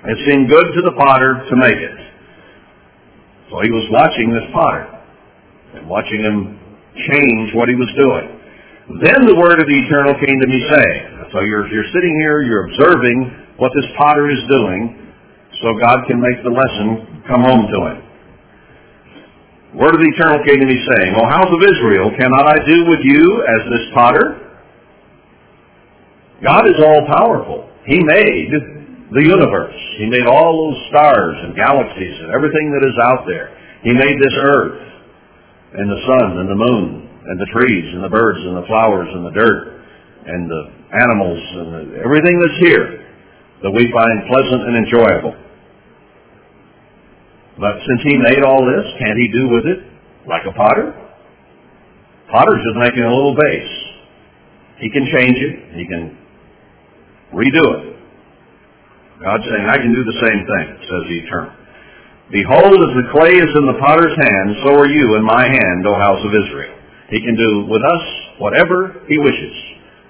It seemed good to the potter to make it. So he was watching this potter and watching him change what he was doing. Then the word of the eternal came to me saying, so you're, you're sitting here, you're observing what this potter is doing, so God can make the lesson come home to him. Word of the eternal to me saying, O house of Israel, cannot I do with you as this potter? God is all powerful. He made the universe. He made all those stars and galaxies and everything that is out there. He made this earth and the sun and the moon and the trees and the birds and the flowers and the dirt and the animals and the, everything that's here that we find pleasant and enjoyable. But since he made all this, can't he do with it like a potter? Potter's just making a little base. He can change it. He can redo it. God's saying, I can do the same thing, says the Eternal. Behold, as the clay is in the potter's hand, so are you in my hand, O house of Israel. He can do with us whatever he wishes.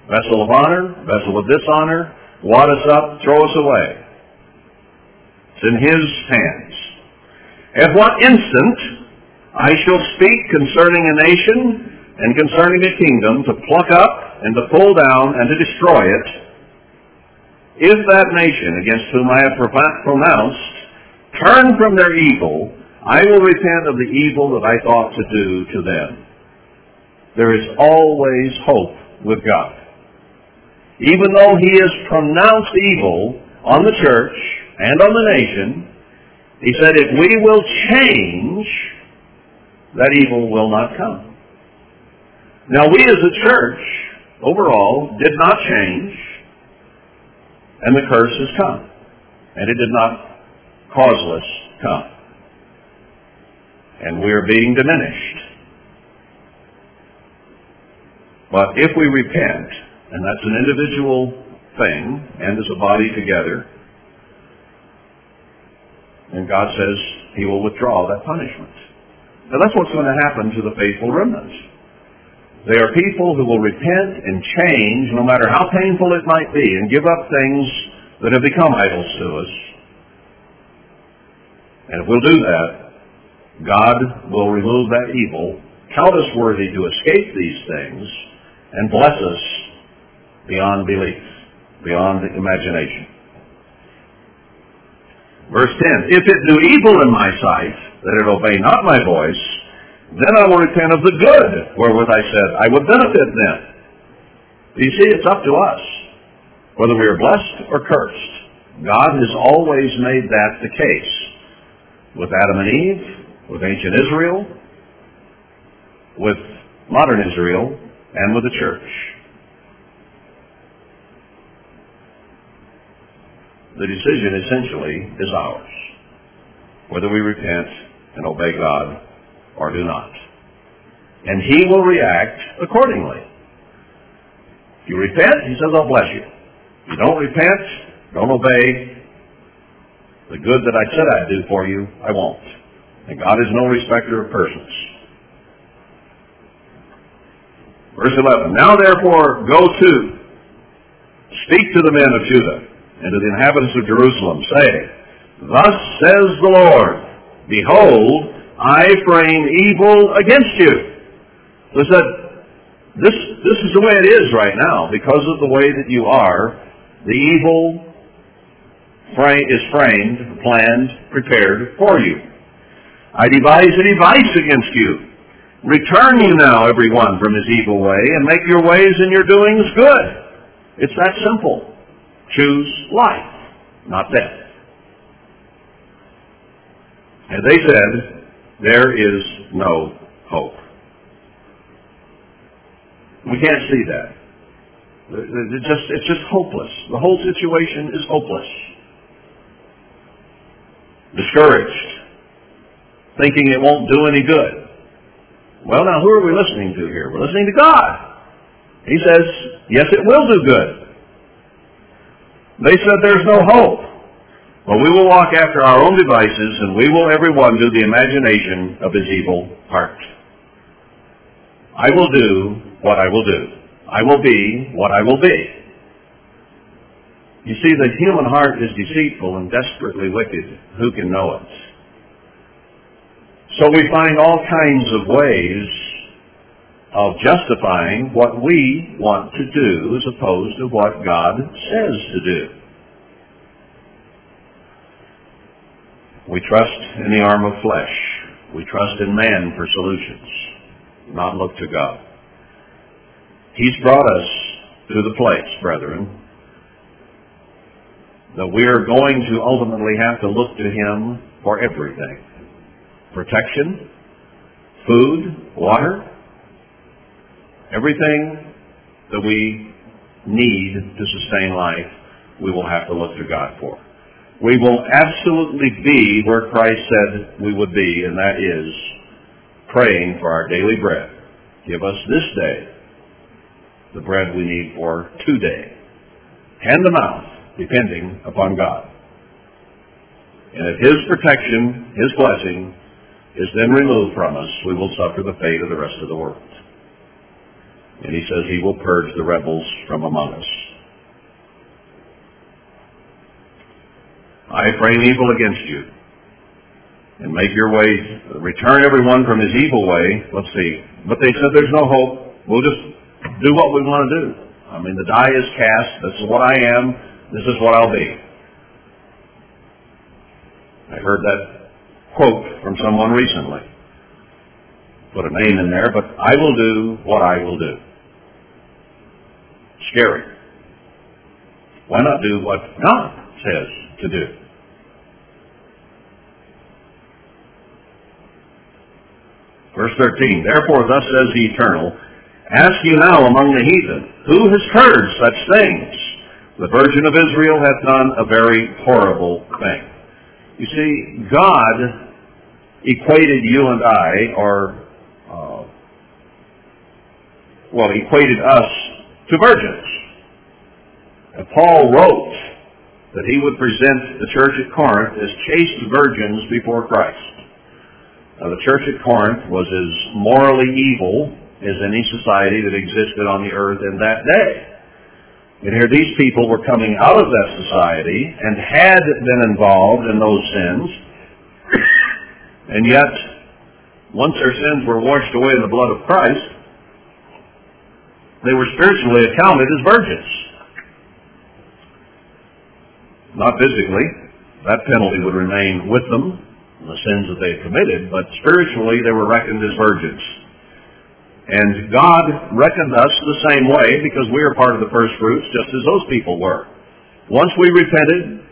Vessel of honor, vessel of dishonor, wad us up, throw us away. It's in his hands. At what instant I shall speak concerning a nation and concerning a kingdom to pluck up and to pull down and to destroy it, if that nation against whom I have pronounced turn from their evil, I will repent of the evil that I thought to do to them. There is always hope with God. Even though he has pronounced evil on the church and on the nation, he said, if we will change, that evil will not come. Now we as a church, overall, did not change, and the curse has come. And it did not causeless come. And we are being diminished. But if we repent, and that's an individual thing, and as a body together, and God says he will withdraw that punishment. Now that's what's going to happen to the faithful remnants. They are people who will repent and change no matter how painful it might be and give up things that have become idols to us. And if we'll do that, God will remove that evil, count us worthy to escape these things, and bless us beyond belief, beyond imagination. Verse 10, If it do evil in my sight, that it obey not my voice, then I will repent of the good wherewith I said I would benefit them. You see, it's up to us whether we are blessed or cursed. God has always made that the case with Adam and Eve, with ancient Israel, with modern Israel, and with the church. The decision essentially is ours, whether we repent and obey God or do not. And he will react accordingly. If you repent, he says, I'll bless you. If you don't repent, don't obey, the good that I said I'd do for you, I won't. And God is no respecter of persons. Verse 11, Now therefore go to, speak to the men of Judah and to the inhabitants of Jerusalem, saying, Thus says the Lord, Behold, I frame evil against you. He said, this, this is the way it is right now. Because of the way that you are, the evil frame, is framed, planned, prepared for you. I devise a device against you. Return you now, every one, from his evil way, and make your ways and your doings good. It's that simple. Choose life, not death. And they said, there is no hope. We can't see that. It's just, it's just hopeless. The whole situation is hopeless. Discouraged. Thinking it won't do any good. Well, now who are we listening to here? We're listening to God. He says, yes, it will do good. They said there's no hope. But we will walk after our own devices, and we will every one do the imagination of his evil heart. I will do what I will do. I will be what I will be. You see, the human heart is deceitful and desperately wicked. Who can know it? So we find all kinds of ways of justifying what we want to do as opposed to what God says to do. We trust in the arm of flesh. We trust in man for solutions, not look to God. He's brought us to the place, brethren, that we are going to ultimately have to look to Him for everything. Protection, food, water, everything that we need to sustain life, we will have to look to God for we will absolutely be where Christ said we would be, and that is praying for our daily bread. Give us this day the bread we need for today. Hand to mouth, depending upon God. And if His protection, His blessing, is then removed from us, we will suffer the fate of the rest of the world. And He says He will purge the rebels from among us. I frame evil against you. And make your way, return everyone from his evil way. Let's see. But they said there's no hope. We'll just do what we want to do. I mean, the die is cast. This is what I am. This is what I'll be. I heard that quote from someone recently. Put a name in there, but I will do what I will do. Scary. Why not do what God says to do? Verse 13, Therefore thus says the Eternal, Ask you now among the heathen, who has heard such things? The Virgin of Israel hath done a very horrible thing. You see, God equated you and I, or, well, equated us to virgins. And Paul wrote that he would present the church at Corinth as chaste virgins before Christ. Now, the church at Corinth was as morally evil as any society that existed on the earth in that day. And here these people were coming out of that society and had been involved in those sins. *coughs* And yet, once their sins were washed away in the blood of Christ, they were spiritually accounted as virgins. Not physically, that penalty would remain with them, the sins that they had committed, but spiritually they were reckoned as virgins. And God reckoned us the same way because we are part of the first fruits just as those people were. Once we repented,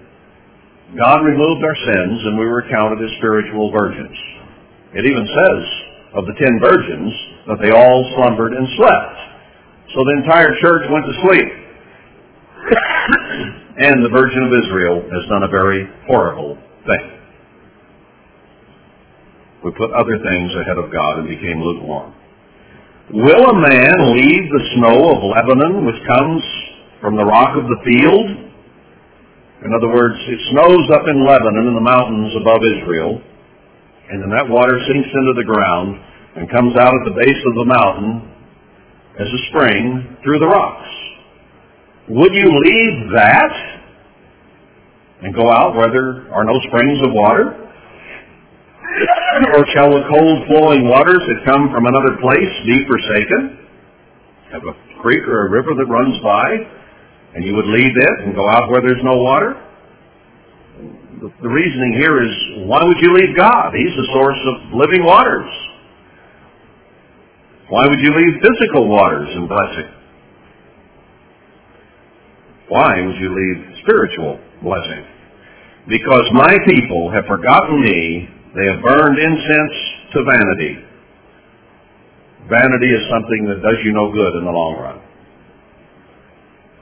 God removed our sins and we were counted as spiritual virgins. It even says of the ten virgins that they all slumbered and slept. So the entire church went to sleep. *coughs* and the Virgin of Israel has done a very horrible thing. We put other things ahead of God and became lukewarm. Will a man leave the snow of Lebanon, which comes from the rock of the field? In other words, it snows up in Lebanon in the mountains above Israel, and then that water sinks into the ground and comes out at the base of the mountain as a spring through the rocks. Would you leave that and go out where there are no springs of water? or shall the cold flowing waters that come from another place be forsaken? Have a creek or a river that runs by, and you would leave it and go out where there's no water? The reasoning here is, why would you leave God? He's the source of living waters. Why would you leave physical waters and blessing? Why would you leave spiritual blessing? Because my people have forgotten me they have burned incense to vanity. Vanity is something that does you no good in the long run.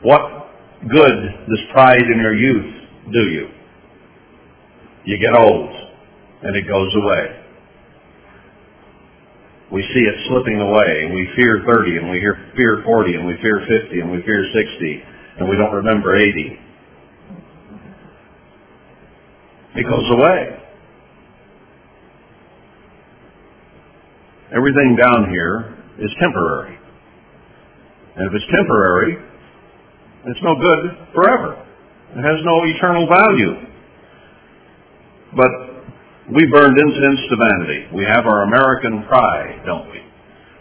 What good does pride in your youth do you? You get old and it goes away. We see it slipping away and we fear 30 and we fear 40 and we fear 50 and we fear 60 and we don't remember 80. It goes away. everything down here is temporary. And if it's temporary, it's no good forever. It has no eternal value. But we burned incense to vanity. We have our American pride, don't we?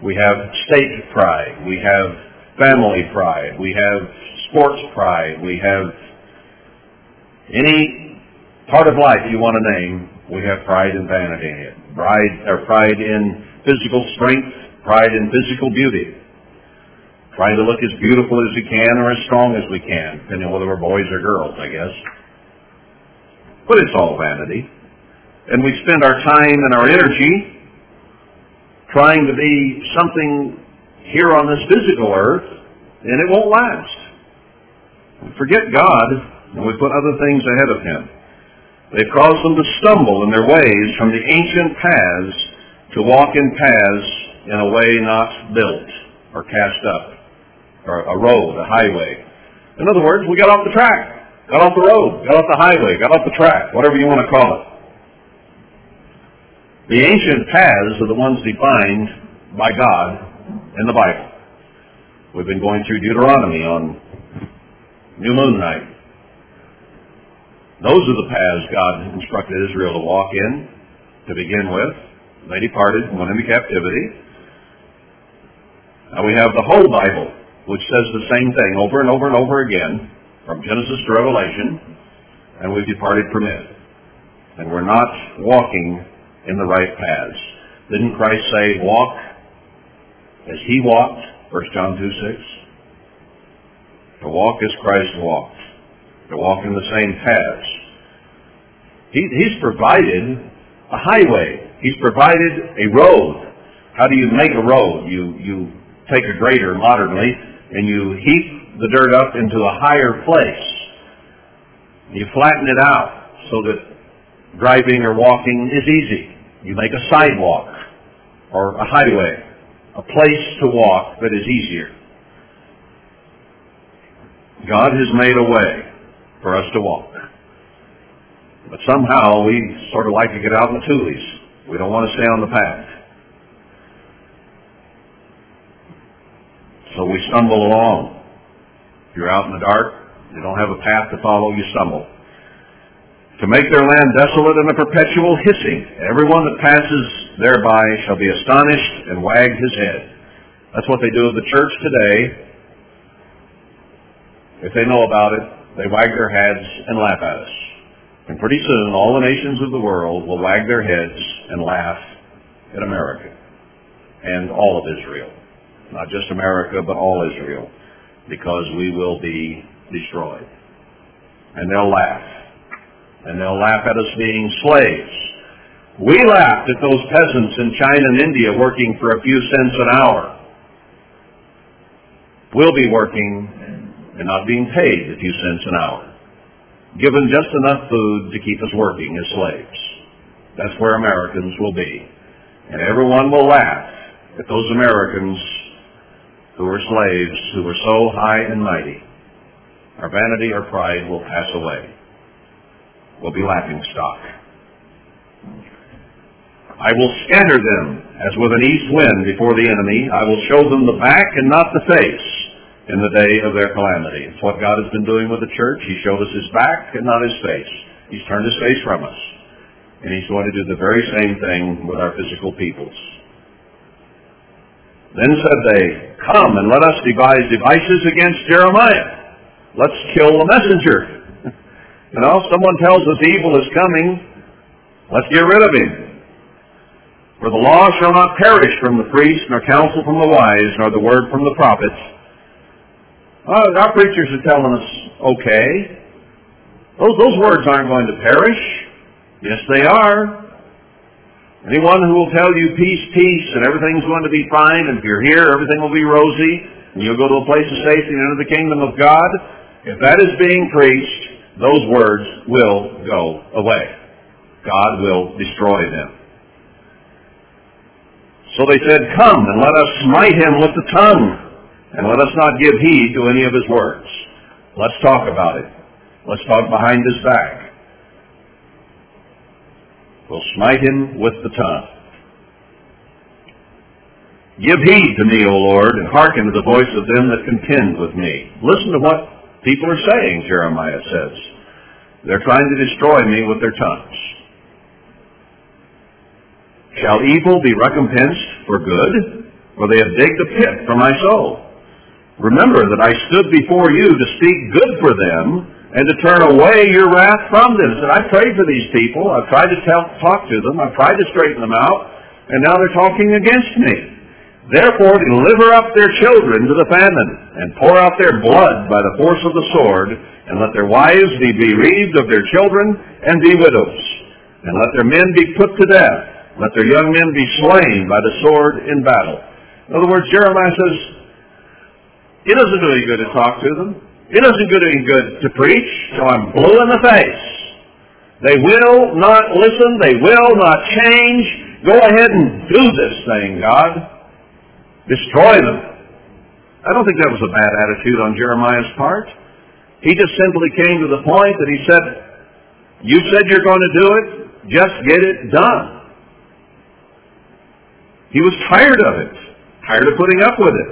We have state pride. We have family pride. We have sports pride. We have any part of life you want to name, we have pride and vanity in it. Pride, or pride in physical strength, pride in physical beauty. Trying to look as beautiful as we can or as strong as we can, depending on whether we're boys or girls, I guess. But it's all vanity. And we spend our time and our energy trying to be something here on this physical earth, and it won't last. We forget God, and we put other things ahead of Him. They've caused them to stumble in their ways from the ancient paths to walk in paths in a way not built or cast up, or a road, a highway. In other words, we got off the track, got off the road, got off the highway, got off the track, whatever you want to call it. The ancient paths are the ones defined by God in the Bible. We've been going through Deuteronomy on New Moon Night. Those are the paths God instructed Israel to walk in to begin with. They departed, and went into captivity. Now we have the whole Bible, which says the same thing over and over and over again, from Genesis to Revelation, and we've departed from it. And we're not walking in the right paths. Didn't Christ say, walk as he walked, 1 John 2, 6? To walk as Christ walked. To walk in the same paths. He, he's provided a highway He's provided a road. How do you make a road? You, you take a grader modernly and you heap the dirt up into a higher place. You flatten it out so that driving or walking is easy. You make a sidewalk or a highway, a place to walk that is easier. God has made a way for us to walk. But somehow we sort of like to get out in the toolies. We don't want to stay on the path. So we stumble along. You're out in the dark, you don't have a path to follow, you stumble. To make their land desolate and a perpetual hissing. Everyone that passes thereby shall be astonished and wag his head. That's what they do of the church today. If they know about it, they wag their heads and laugh at us. And pretty soon all the nations of the world will wag their heads and laugh at America and all of Israel. Not just America, but all Israel, because we will be destroyed. And they'll laugh. And they'll laugh at us being slaves. We laughed at those peasants in China and India working for a few cents an hour. We'll be working and not being paid a few cents an hour, given just enough food to keep us working as slaves. That's where Americans will be. And everyone will laugh at those Americans who were slaves, who were so high and mighty. Our vanity, our pride will pass away. We'll be laughing stock. I will scatter them as with an east wind before the enemy. I will show them the back and not the face in the day of their calamity. It's what God has been doing with the church. He showed us his back and not his face. He's turned his face from us. And he's going to do the very same thing with our physical peoples. Then said they, Come and let us devise devices against Jeremiah. Let's kill the messenger. You know, someone tells us evil is coming. Let's get rid of him. For the law shall not perish from the priest, nor counsel from the wise, nor the word from the prophets. Our preachers are telling us, okay. Those, those words aren't going to perish. Yes, they are. Anyone who will tell you peace, peace, and everything's going to be fine, and if you're here, everything will be rosy, and you'll go to a place of safety and enter the kingdom of God, if that is being preached, those words will go away. God will destroy them. So they said, Come and let us smite him with the tongue, and let us not give heed to any of his words. Let's talk about it. Let's talk behind his back We'll smite him with the tongue. Give heed to me, O Lord, and hearken to the voice of them that contend with me. Listen to what people are saying, Jeremiah says. They're trying to destroy me with their tongues. Shall evil be recompensed for good? For they have digged a pit for my soul. Remember that I stood before you to speak good for them and to turn away your wrath from them. And I prayed for these people. I've tried to tell, talk to them. I've tried to straighten them out. And now they're talking against me. Therefore deliver up their children to the famine, and pour out their blood by the force of the sword, and let their wives be bereaved of their children, and be widows. And let their men be put to death. Let their young men be slain by the sword in battle. In other words, Jeremiah says, it doesn't do any good to talk to them. It doesn't do any good to preach, so I'm blue in the face. They will not listen. They will not change. Go ahead and do this thing, God. Destroy them. I don't think that was a bad attitude on Jeremiah's part. He just simply came to the point that he said, you said you're going to do it, just get it done. He was tired of it, tired of putting up with it.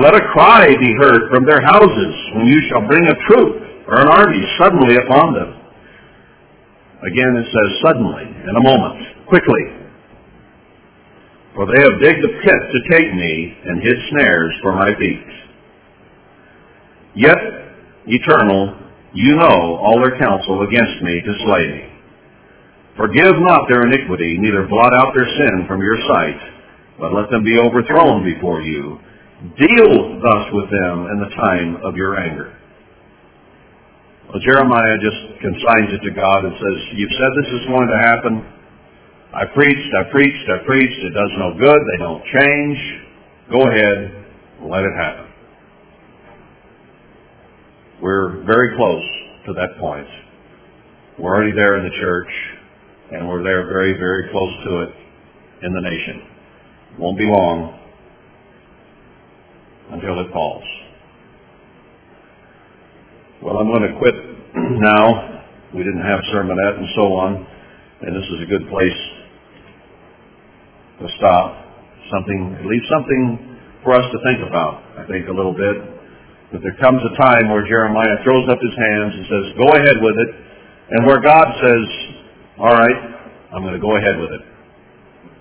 Let a cry be heard from their houses when you shall bring a troop or an army suddenly upon them. Again it says suddenly, in a moment, quickly. For they have digged a pit to take me and hid snares for my feet. Yet, eternal, you know all their counsel against me to slay me. Forgive not their iniquity, neither blot out their sin from your sight, but let them be overthrown before you Deal thus with them in the time of your anger. Well, Jeremiah just consigns it to God and says, You've said this is going to happen. I preached, I preached, I preached. It does no good. They don't change. Go ahead. Let it happen. We're very close to that point. We're already there in the church, and we're there very, very close to it in the nation. Won't be long until it falls. Well, I'm going to quit *clears throat* now. We didn't have sermonette and so on, and this is a good place to stop. Something, least something for us to think about, I think, a little bit. That there comes a time where Jeremiah throws up his hands and says, go ahead with it, and where God says, all right, I'm going to go ahead with it.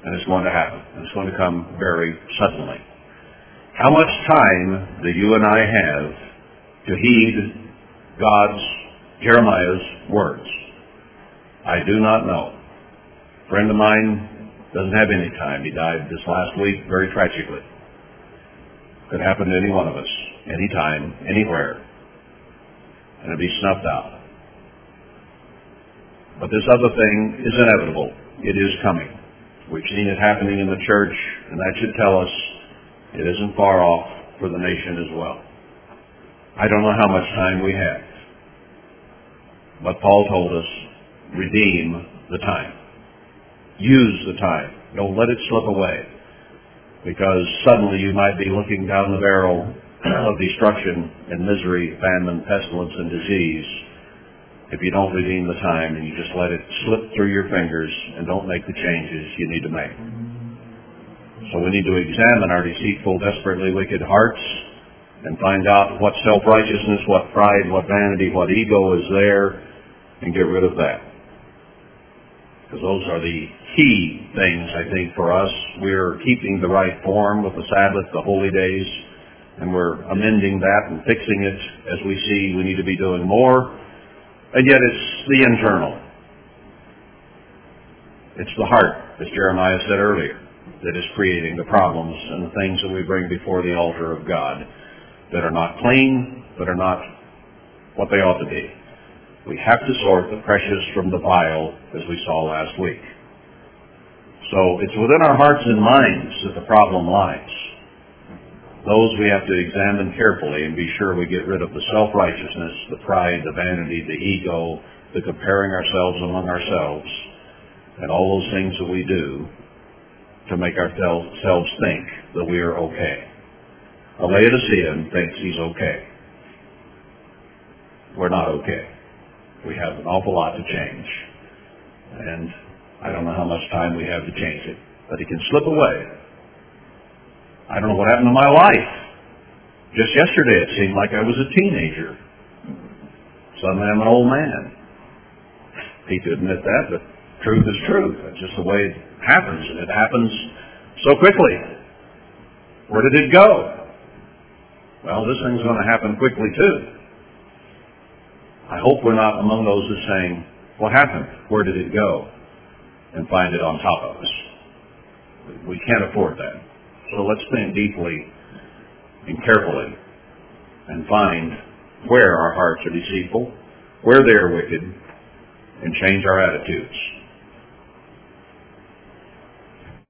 And it's going to happen. And it's going to come very suddenly. How much time do you and I have to heed God's Jeremiah's words. I do not know. A friend of mine doesn't have any time. He died this last week very tragically. Could happen to any one of us, anytime, anywhere. And it'd be snuffed out. But this other thing is inevitable. It is coming. We've seen it happening in the church, and that should tell us it isn't far off for the nation as well. I don't know how much time we have. But Paul told us, redeem the time. Use the time. Don't let it slip away. Because suddenly you might be looking down the barrel *clears throat* of destruction and misery, famine, pestilence, and disease if you don't redeem the time and you just let it slip through your fingers and don't make the changes you need to make. So we need to examine our deceitful, desperately wicked hearts and find out what self-righteousness, what pride, what vanity, what ego is there and get rid of that. Because those are the key things, I think, for us. We're keeping the right form with the Sabbath, the holy days, and we're amending that and fixing it as we see we need to be doing more. And yet it's the internal. It's the heart, as Jeremiah said earlier, that is creating the problems and the things that we bring before the altar of God that are not clean, that are not what they ought to be. We have to sort the precious from the vile, as we saw last week. So it's within our hearts and minds that the problem lies. Those we have to examine carefully and be sure we get rid of the self-righteousness, the pride, the vanity, the ego, the comparing ourselves among ourselves, and all those things that we do to make ourselves think that we are okay. A Laodicean thinks he's okay. We're not okay. We have an awful lot to change. And I don't know how much time we have to change it, but it can slip away. I don't know what happened to my life. Just yesterday it seemed like I was a teenager. Suddenly I'm an old man. Hate to admit that, but truth is truth. That's just the way it happens, and it happens so quickly. Where did it go? Well, this thing's going to happen quickly too. I hope we're not among those who saying, what happened? Where did it go? And find it on top of us. We can't afford that. So let's think deeply and carefully and find where our hearts are deceitful, where they are wicked, and change our attitudes.